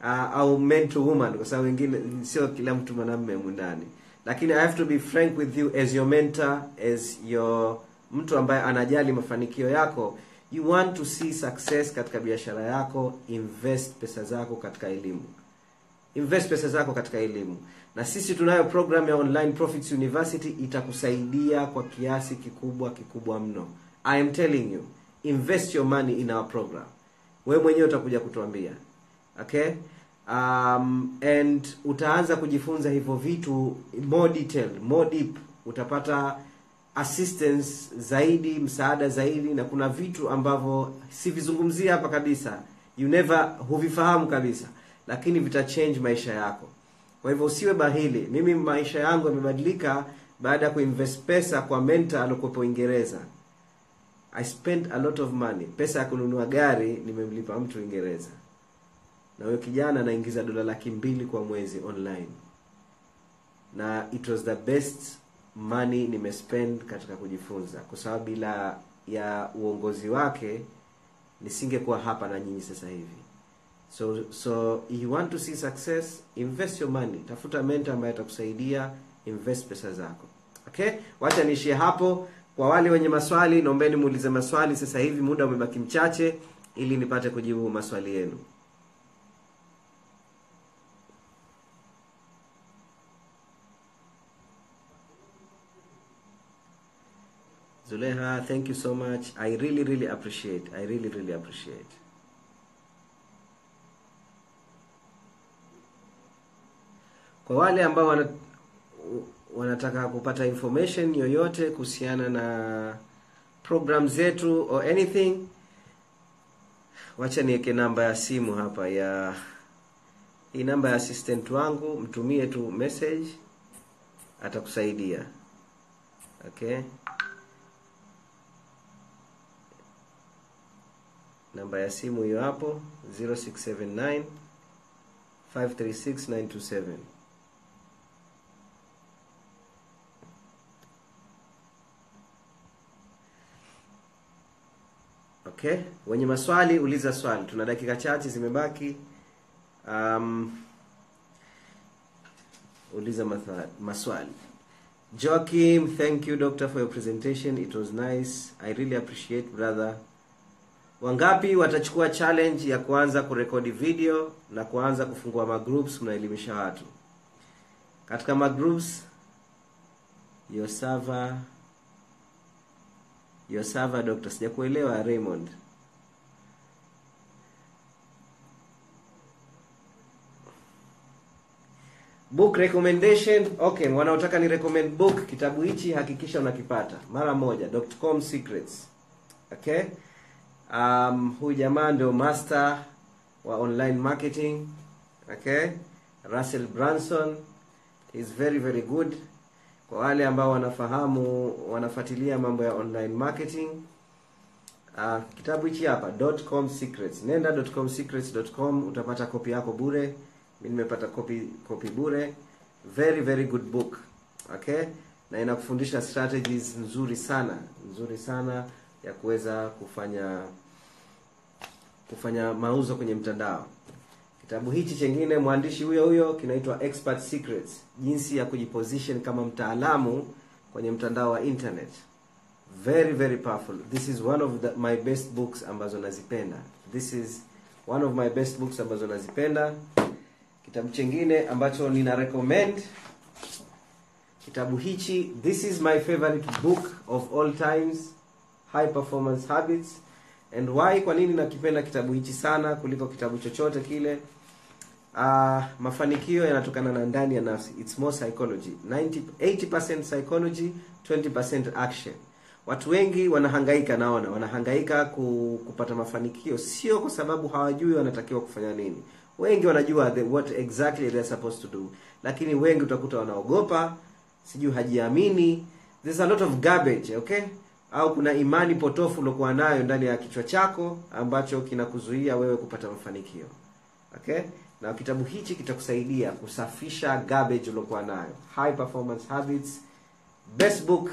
Uh, au men to woman kwa sababu wengine sio kila mtu mwanamme mundani lakini i have to be frank with you as your mentor as your mtu ambaye anajali mafanikio yako you want to see success katika biashara yako invest pesa zako katika elimu. Invest pesa zako katika elimu. Na sisi tunayo program ya online profits university itakusaidia kwa kiasi kikubwa kikubwa mno. I am telling you invest your money in our program. Wewe mwenyewe utakuja kutuambia okay? Um, and utaanza kujifunza hivyo vitu more detail more deep. Utapata assistance zaidi msaada zaidi na kuna vitu ambavyo sivizungumzia hapa kabisa. You never huvifahamu kabisa. Lakini vita maisha yako. Kwa hivyo usiwe bahili mimi maisha yangu yamebadilika baada ya kuinvest pesa kwa menta aliokuwepo uingereza. I spent a lot of money. Pesa ya kununua gari nimemlipa mtu uingereza na huyo kijana anaingiza dola laki mbili kwa mwezi online. Na it was the best money nimespend katika kujifunza. Kwa sababu bila ya uongozi wake nisingekuwa hapa na nyinyi sasa hivi. So so you want to see success invest your money. Tafuta mentor ambaye atakusaidia invest pesa zako. Okay? Wacha niishie hapo. Kwa wale wenye maswali naombeni muulize maswali. Sasa hivi muda umebaki mchache ili nipate kujibu maswali yenu Zuleha, thank you so much. I really, really appreciate. I really, really appreciate. Kwa wale ambao wana, wanataka kupata information yoyote kuhusiana na program zetu or anything, wacha niweke namba ya simu hapa ya hii namba ya assistant wangu, mtumie tu message atakusaidia okay namba ya simu hiyo hapo 0679 536927 okay? Wenye maswali uliza swali. Tuna dakika chache zimebaki. Um, uliza maswali. Joachim thank you doctor for your presentation. It was nice. I really appreciate brother wangapi watachukua challenge ya kuanza kurekodi video na kuanza kufungua magroups mnaelimisha watu? Katika magroups your server your sijakuelewa raymond. Book recommendation okay wanaotaka ni recommend book kitabu hichi hakikisha unakipata. Mara moja dotcom secrets okay um, huyu jamaa ndio master wa online marketing okay? Russell branson is very very good. Kwa wale ambao wanafahamu wanafuatilia mambo ya online marketing uh, kitabu hichi hapa .com secrets. Nenda .com secrets.com utapata kopi yako bure. Mi nimepata kopi kopi bure. Very very good book okay? Na inakufundisha strategies nzuri sana nzuri sana ya kuweza kufanya kufanya mauzo kwenye mtandao. Kitabu hichi chengine mwandishi huyo huyo kinaitwa expert secrets jinsi ya kujiposition kama mtaalamu kwenye mtandao wa internet. Very very powerful. This is one of the, my best books ambazo nazipenda. This is one of my best books ambazo nazipenda. Kitabu chengine ambacho nina recommend kitabu hichi this is my favorite book of all times high performance habits. And why kwa nini nakipenda kitabu hichi sana kuliko kitabu chochote kile? Uh, mafanikio yanatokana na ndani ya nafsi. Its more psychology. 90, 80% psychology 20% action. Watu wengi wanahangaika naona wanahangaika ku, kupata mafanikio. Sio kwa sababu hawajui wanatakiwa kufanya nini. Wengi wanajua the, what exactly they're supposed to do. Lakini wengi utakuta wanaogopa sijui hajiamini. There's a lot of garbage okay au kuna imani potofu uliokuwa nayo ndani ya kichwa chako ambacho kinakuzuia wewe kupata mafanikio. Okay? Na kitabu hichi kitakusaidia kusafisha garbage uliokuwa nayo. High performance habits best book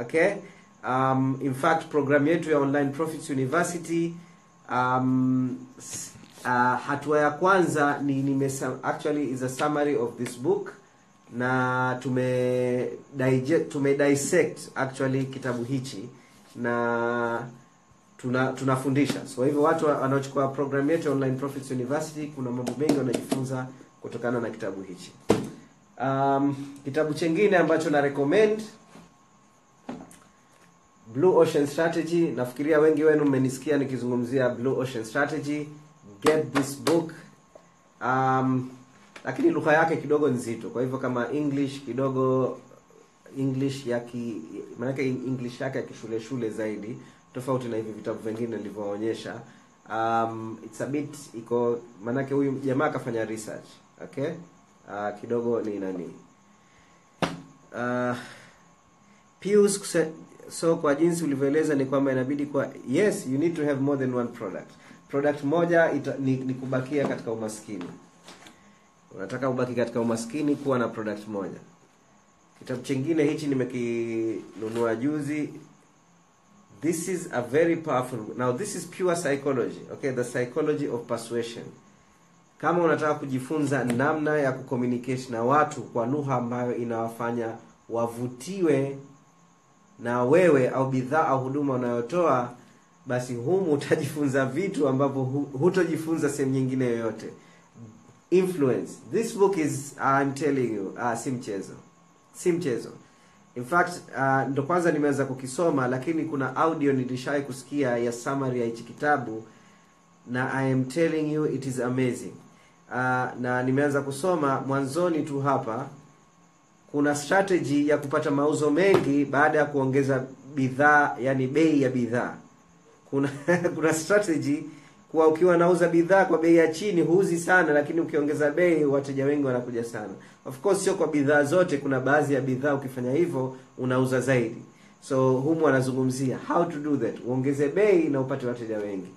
okay? Um, in fact programu yetu ya online profits university um, uh, hatua ya kwanza ni nimesa, actually is a summary of this book na tume digest, actually kitabu hichi na tuna tunafundisha. So hivyo watu wanaochukua program yetu online profits university kuna mambo mengi wanajifunza kutokana na kitabu hichi. Um, kitabu chengine ambacho na recommend blue ocean strategy. Nafikiria wengi wenu mmenisikia nikizungumzia blue ocean strategy. Get this book. Um, lakini lugha yake kidogo nzito. Kwa hivyo kama english kidogo english yaki english yake ya kishule shule zaidi tofauti na hivi vitabu vingine nilivyoonyesha. Um, it's a bit iko maanake huyu jamaa akafanya research okay? Uh, kidogo ni nani? Uh, Pius so kwa jinsi ulivyoeleza ni kwamba inabidi kwa yes you need to have more than one product. Product moja ita, ni, ni kubakia katika umaskini unataka ubaki katika umaskini kuwa na product moja. Kitabu chingine hichi nimekinunua juzi. This is a very powerful now this is pure psychology okay the psychology of persuasion. Kama unataka kujifunza namna ya kucommunicate na watu kwa lugha ambayo inawafanya wavutiwe na wewe au bidhaa au huduma unayotoa basi humu utajifunza vitu ambavyo hutojifunza sehemu nyingine yoyote influence. This book is I'm telling you uh, si mchezo. Si mchezo. In fact uh, ndo kwanza nimeweza kukisoma lakini kuna audio nilishawai kusikia ya summary ya hichi kitabu na I am telling you it is amazing. Uh, na nimeanza kusoma mwanzoni tu hapa. Kuna strategy ya kupata mauzo mengi baada ya kuongeza bidhaa yani bei ya bidhaa. Kuna kuna strategy kuwa ukiwa nauza bidhaa kwa bei ya chini huuzi sana, lakini ukiongeza bei wateja wengi wanakuja sana. Of course sio kwa bidhaa zote, kuna baadhi ya bidhaa ukifanya hivyo unauza zaidi. So humu anazungumzia how to do that, uongeze bei na upate wateja wengi.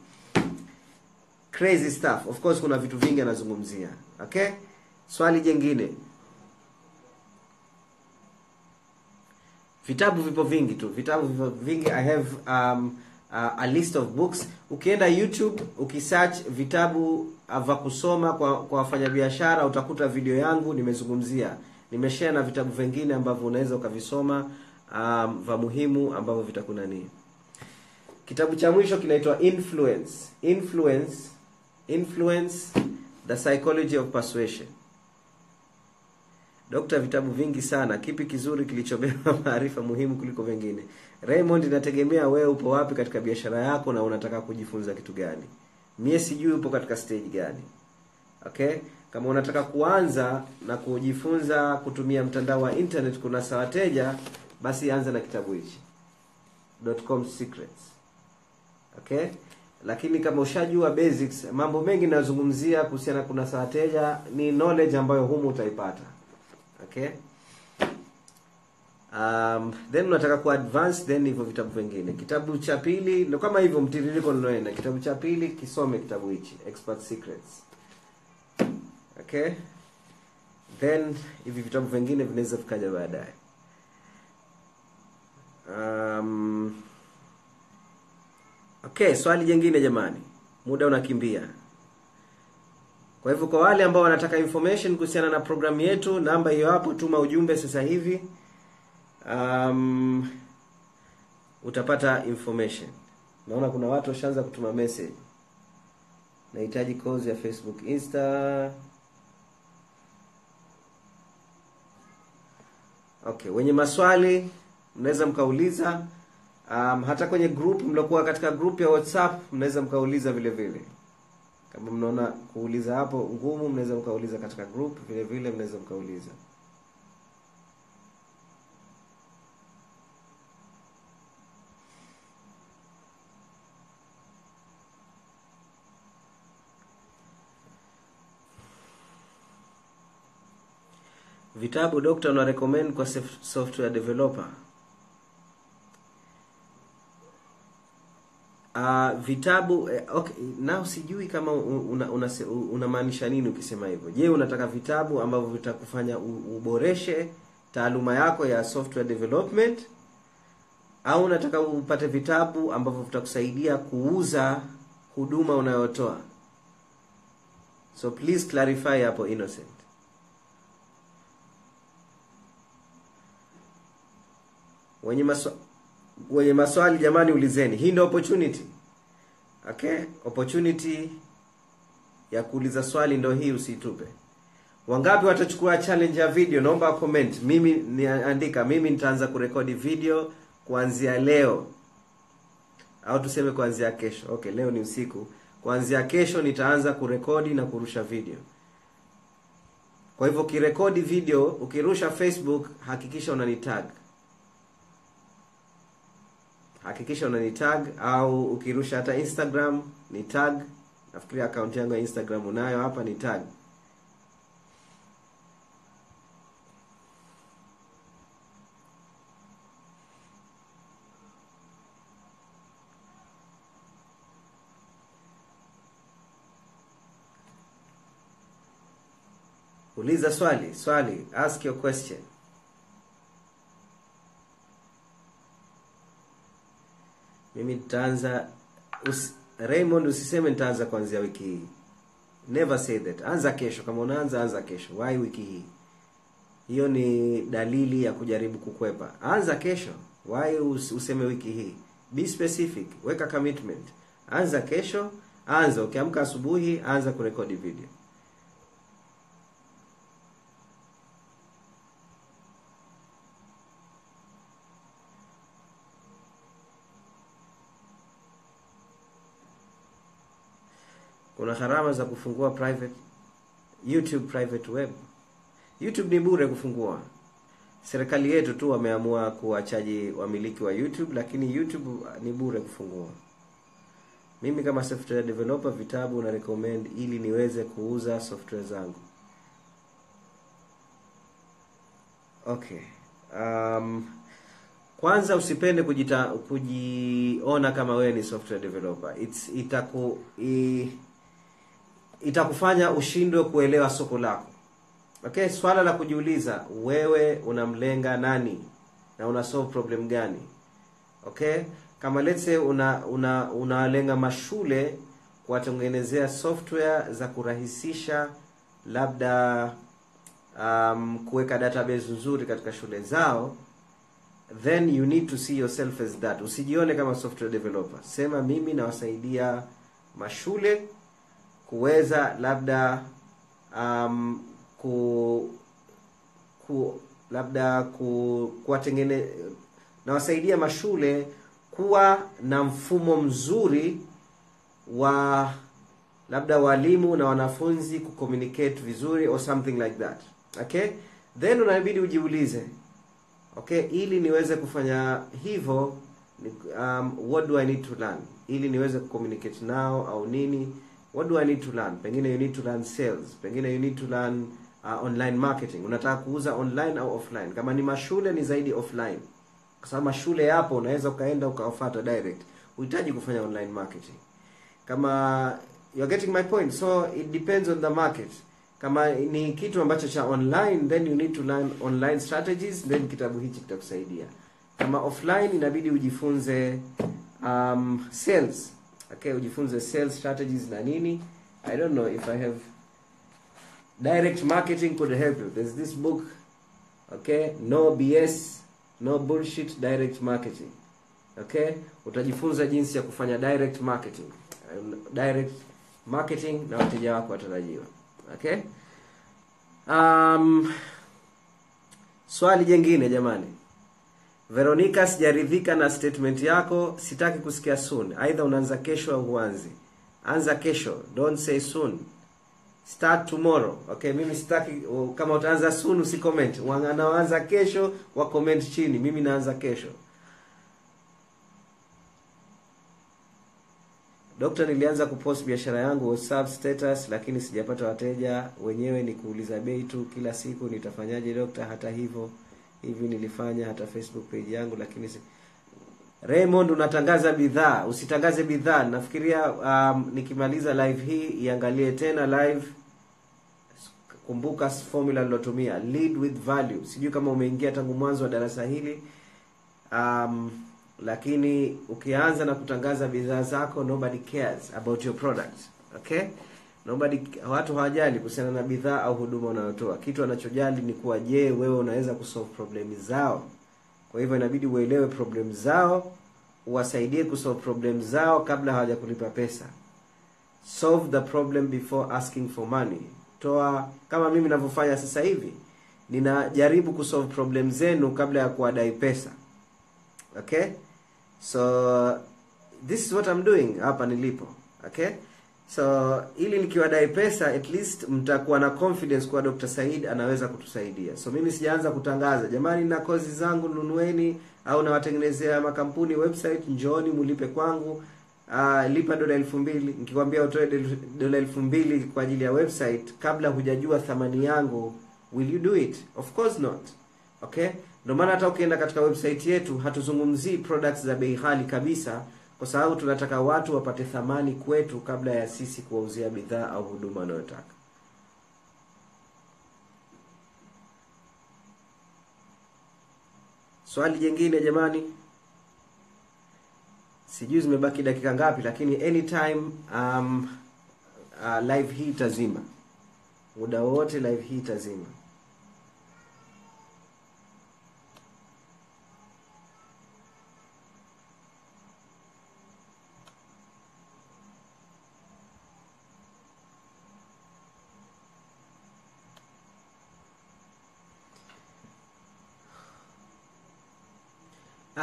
Crazy stuff. Of course kuna vitu vingi anazungumzia. Okay? Swali jingine. Vitabu vipo vingi tu, vitabu vipo vingi. I have um, uh, a list of books. Ukienda YouTube ukisearch vitabu vya kusoma kwa kwa wafanyabiashara utakuta video yangu nimezungumzia, nimeshare na vitabu vingine ambavyo unaweza ukavisoma um, vya muhimu ambavyo vitakunani. Kitabu cha mwisho kinaitwa Influence. Influence, Influence, the psychology of persuasion. Dokta, vitabu vingi sana, kipi kizuri kilichobeba maarifa muhimu kuliko vingine? Raymond, inategemea wewe upo wapi katika biashara yako na unataka kujifunza kitu gani. Mie sijui upo katika stage gani. Okay? Kama unataka kuanza na kujifunza kutumia mtandao wa internet kunasa wateja, basi anza na kitabu hichi. .com secrets. Okay? Lakini kama ushajua basics, mambo mengi nazungumzia kuhusiana kuna kunasa wateja ni knowledge ambayo humu utaipata. Okay? Um, then unataka ku advance then hivyo vitabu vingine. Kitabu cha pili ndio kama hivyo mtiririko unaoenda. Kitabu cha pili kisome kitabu hichi Expert Secrets. Okay? Then hivi vitabu vingine vinaweza vikaja baadaye. Um, okay, swali jingine jamani. Muda unakimbia. Kwa hivyo kwa wale ambao wanataka information kuhusiana na programu yetu, namba hiyo hapo, tuma ujumbe sasa hivi. Um, utapata information. Naona kuna watu washaanza kutuma message. Nahitaji course ya Facebook, Insta. Okay, wenye maswali mnaweza mkauliza. Um, hata kwenye group mliokuwa katika group ya WhatsApp mnaweza mkauliza vile vile. Kama mnaona kuuliza hapo ngumu, mnaweza mkauliza katika group vile vile, mnaweza mkauliza. Vitabu dokta una recommend kwa software developer? Uh, vitabu eh, okay, nao sijui kama unamaanisha una, una nini ukisema hivyo. Je, unataka vitabu ambavyo vitakufanya uboreshe taaluma yako ya software development au unataka upate vitabu ambavyo vitakusaidia kuuza huduma unayotoa? So please clarify hapo Innocent. Wenye maswa, wenye maswali jamani, ulizeni. Hii ndio opportunity. Okay, opportunity ya kuuliza swali ndio hii, usitupe. Wangapi watachukua challenge ya video? Naomba comment. Mimi niandika, mimi nitaanza kurekodi video kuanzia leo au tuseme kuanzia kesho. Okay, leo ni usiku. Kuanzia kesho nitaanza kurekodi na kurusha video. Kwa hivyo ukirekodi video ukirusha Facebook, hakikisha unanitag hakikisha unani tag au ukirusha hata Instagram ni tag. Nafikiri akaunti yangu ya Instagram unayo hapa, ni tag. Uliza swali, swali, ask your question. Mimi nitaanza usi, Raymond usiseme nitaanza kuanzia wiki hii. Never say that. Anza kesho kama unaanza anza kesho. Why wiki hii? Hiyo ni dalili ya kujaribu kukwepa. Anza kesho. Why us, useme wiki hii? Be specific. Weka commitment. Anza kesho, anza ukiamka asubuhi, anza kurekodi video. Kuna gharama za kufungua private YouTube private web. YouTube ni bure kufungua. Serikali yetu tu wameamua kuwachaji wamiliki wa YouTube, lakini YouTube ni bure kufungua. mimi kama software developer vitabu na recommend ili niweze kuuza software zangu okay um, kwanza usipende kujita, kujiona kama wewe ni software developer It's, itaku i, itakufanya ushindwe kuelewa soko lako. Okay swala la kujiuliza wewe unamlenga nani na una solve problem gani? Okay kama let's say una una mashule kuwatengenezea software za kurahisisha labda um, kuweka database nzuri katika shule zao then you need to see yourself as that. Usijione kama software developer. Sema mimi nawasaidia mashule kuweza labda um, ku, ku labda ku kuwatengene nawasaidia mashule kuwa na mfumo mzuri wa labda walimu na wanafunzi kucommunicate vizuri or something like that. Okay? Then unabidi ujiulize okay ili niweze kufanya hivyo um, what do i need to learn? Ili niweze kucommunicate nao au nini what do i need to learn? Pengine you need to learn sales. Pengine you need to learn uh, online marketing. Unataka kuuza online au offline? Kama ni mashule ni zaidi offline. Kwa sababu mashule yapo unaweza ukaenda ukawafuata direct. Uhitaji kufanya online marketing. Kama you're getting my point. So it depends on the market. Kama ni kitu ambacho cha online then you need to learn online strategies then kitabu hichi kitakusaidia. Kama offline inabidi ujifunze um, sales okay ujifunze sales strategies na nini. I don't know if i have direct marketing could help you. There's this book okay no bs no bullshit direct marketing okay. Utajifunza jinsi ya kufanya direct marketing. Direct marketing na wateja wako watarajiwa okay. Um, swali jengine jamani veronica sijaridhika na statement yako sitaki kusikia soon. Aidha unaanza kesho au huanzi? Anza kesho. Don't say soon. Start tomorrow. Okay mimi sitaki uh, kama utaanza soon usicomment. Wanaanza kesho wa comment chini. Mimi naanza kesho. Dokta, nilianza kupost biashara yangu WhatsApp status, lakini sijapata wateja. Wenyewe ni kuuliza bei tu kila siku. Nitafanyaje dokta? Hata hivyo hivi nilifanya hata Facebook page yangu, lakini si... Raymond, unatangaza bidhaa, usitangaze bidhaa. Nafikiria um, nikimaliza live hii iangalie tena live. Kumbuka formula nilotumia, lead with value. Sijui kama umeingia tangu mwanzo wa darasa hili um, lakini ukianza na kutangaza bidhaa zako nobody cares about your product okay nobody watu hawajali kuhusiana na bidhaa au huduma unayotoa kitu anachojali ni kuwa je wewe unaweza kusolve problem zao? Kwa hivyo inabidi uelewe problem zao uwasaidie kusolve problem zao kabla hawajakulipa pesa. Solve the problem before asking for money. Toa kama mimi ninavyofanya sasa hivi ninajaribu kusolve problem zenu kabla ya kuwadai pesa. Okay? So this is what I'm doing hapa nilipo. Okay so ili nikiwadai pesa at least mtakuwa na confidence kuwa Dr. Said anaweza kutusaidia. So mimi sijaanza kutangaza jamani na kozi zangu nunueni au nawatengenezea makampuni website njooni mulipe kwangu uh, lipa dola elfu mbili. Nikikwambia utoe dola elfu mbili kwa ajili ya website kabla hujajua thamani yangu will you do it? Of course not. Okay? Ndio maana hata ukienda katika website yetu hatuzungumzii products za bei ghali kabisa kwa sababu tunataka watu wapate thamani kwetu kabla ya sisi kuwauzia bidhaa au huduma wanayotaka. Swali jingine jamani. Sijui zimebaki dakika ngapi lakini anytime um, uh, live hii itazima. Muda wote live hii itazima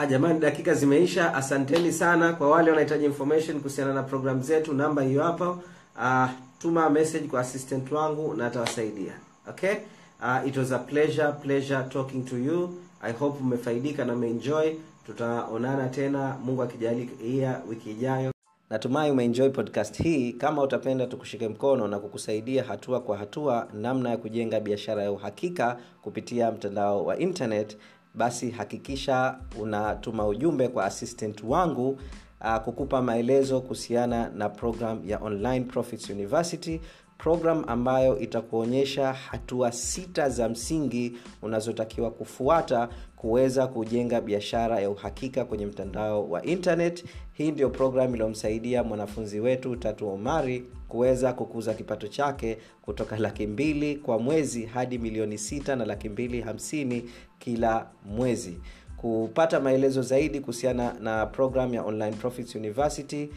Ah, jamani dakika zimeisha. Asanteni sana kwa wale wanahitaji information kuhusiana na program zetu, namba hiyo hapo. Ah, tuma message kwa assistant wangu na atawasaidia. Okay? Uh, it was a pleasure pleasure talking to you. I hope umefaidika na umeenjoy. Tutaonana tena Mungu akijalia wiki ijayo. natumai umeenjoy podcast hii kama utapenda tukushike mkono na kukusaidia hatua kwa hatua namna ya kujenga biashara ya uhakika kupitia mtandao wa internet basi hakikisha unatuma ujumbe kwa assistant wangu uh, kukupa maelezo kuhusiana na program ya online profits university program ambayo itakuonyesha hatua sita za msingi unazotakiwa kufuata kuweza kujenga biashara ya uhakika kwenye mtandao wa internet. Hii ndio programu iliyomsaidia mwanafunzi wetu tatu omari kuweza kukuza kipato chake kutoka laki mbili kwa mwezi hadi milioni sita na laki mbili hamsini kila mwezi. Kupata maelezo zaidi kuhusiana na programu ya online profits university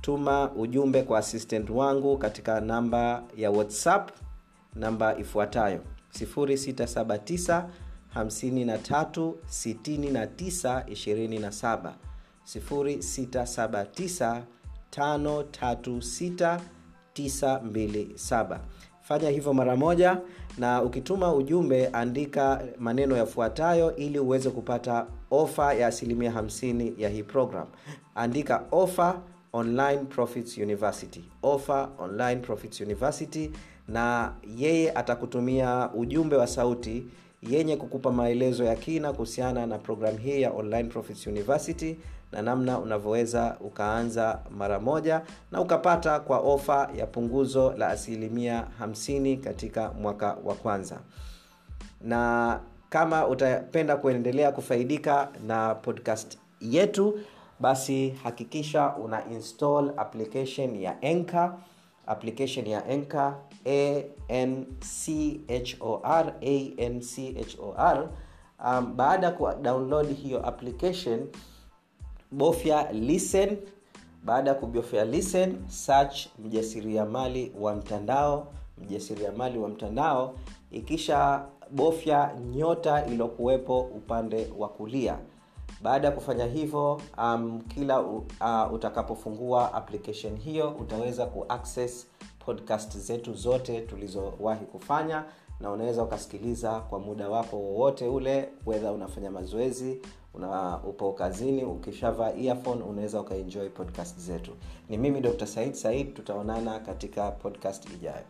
tuma ujumbe kwa assistant wangu katika namba ya whatsapp namba ifuatayo 679 53 69 27 679 536 927 fanya hivyo mara moja na ukituma ujumbe andika maneno yafuatayo ili uweze kupata ofa ya asilimia 50 ya hii program. Andika ofa online profits university. Offer online profits university na yeye atakutumia ujumbe wa sauti yenye kukupa maelezo ya kina kuhusiana na programu hii ya online profits university na namna unavyoweza ukaanza mara moja na ukapata kwa ofa ya punguzo la asilimia 50 katika mwaka wa kwanza. Na kama utapenda kuendelea kufaidika na podcast yetu basi hakikisha una install application ya enka application ya enka anchor anchor um, baada ya kudownload hiyo application bofya listen. Baada ya kubofya listen search mjasiriamali wa mtandao mjasiriamali wa mtandao. Ikisha bofya nyota iliyokuwepo upande wa kulia baada ya kufanya hivyo um, kila uh, utakapofungua application hiyo utaweza kuaccess podcast zetu zote tulizowahi kufanya na unaweza ukasikiliza kwa muda wako wowote ule wedha unafanya mazoezi una upo kazini ukishavaa earphone unaweza ukaenjoy podcast zetu. Ni mimi dr said said tutaonana katika podcast ijayo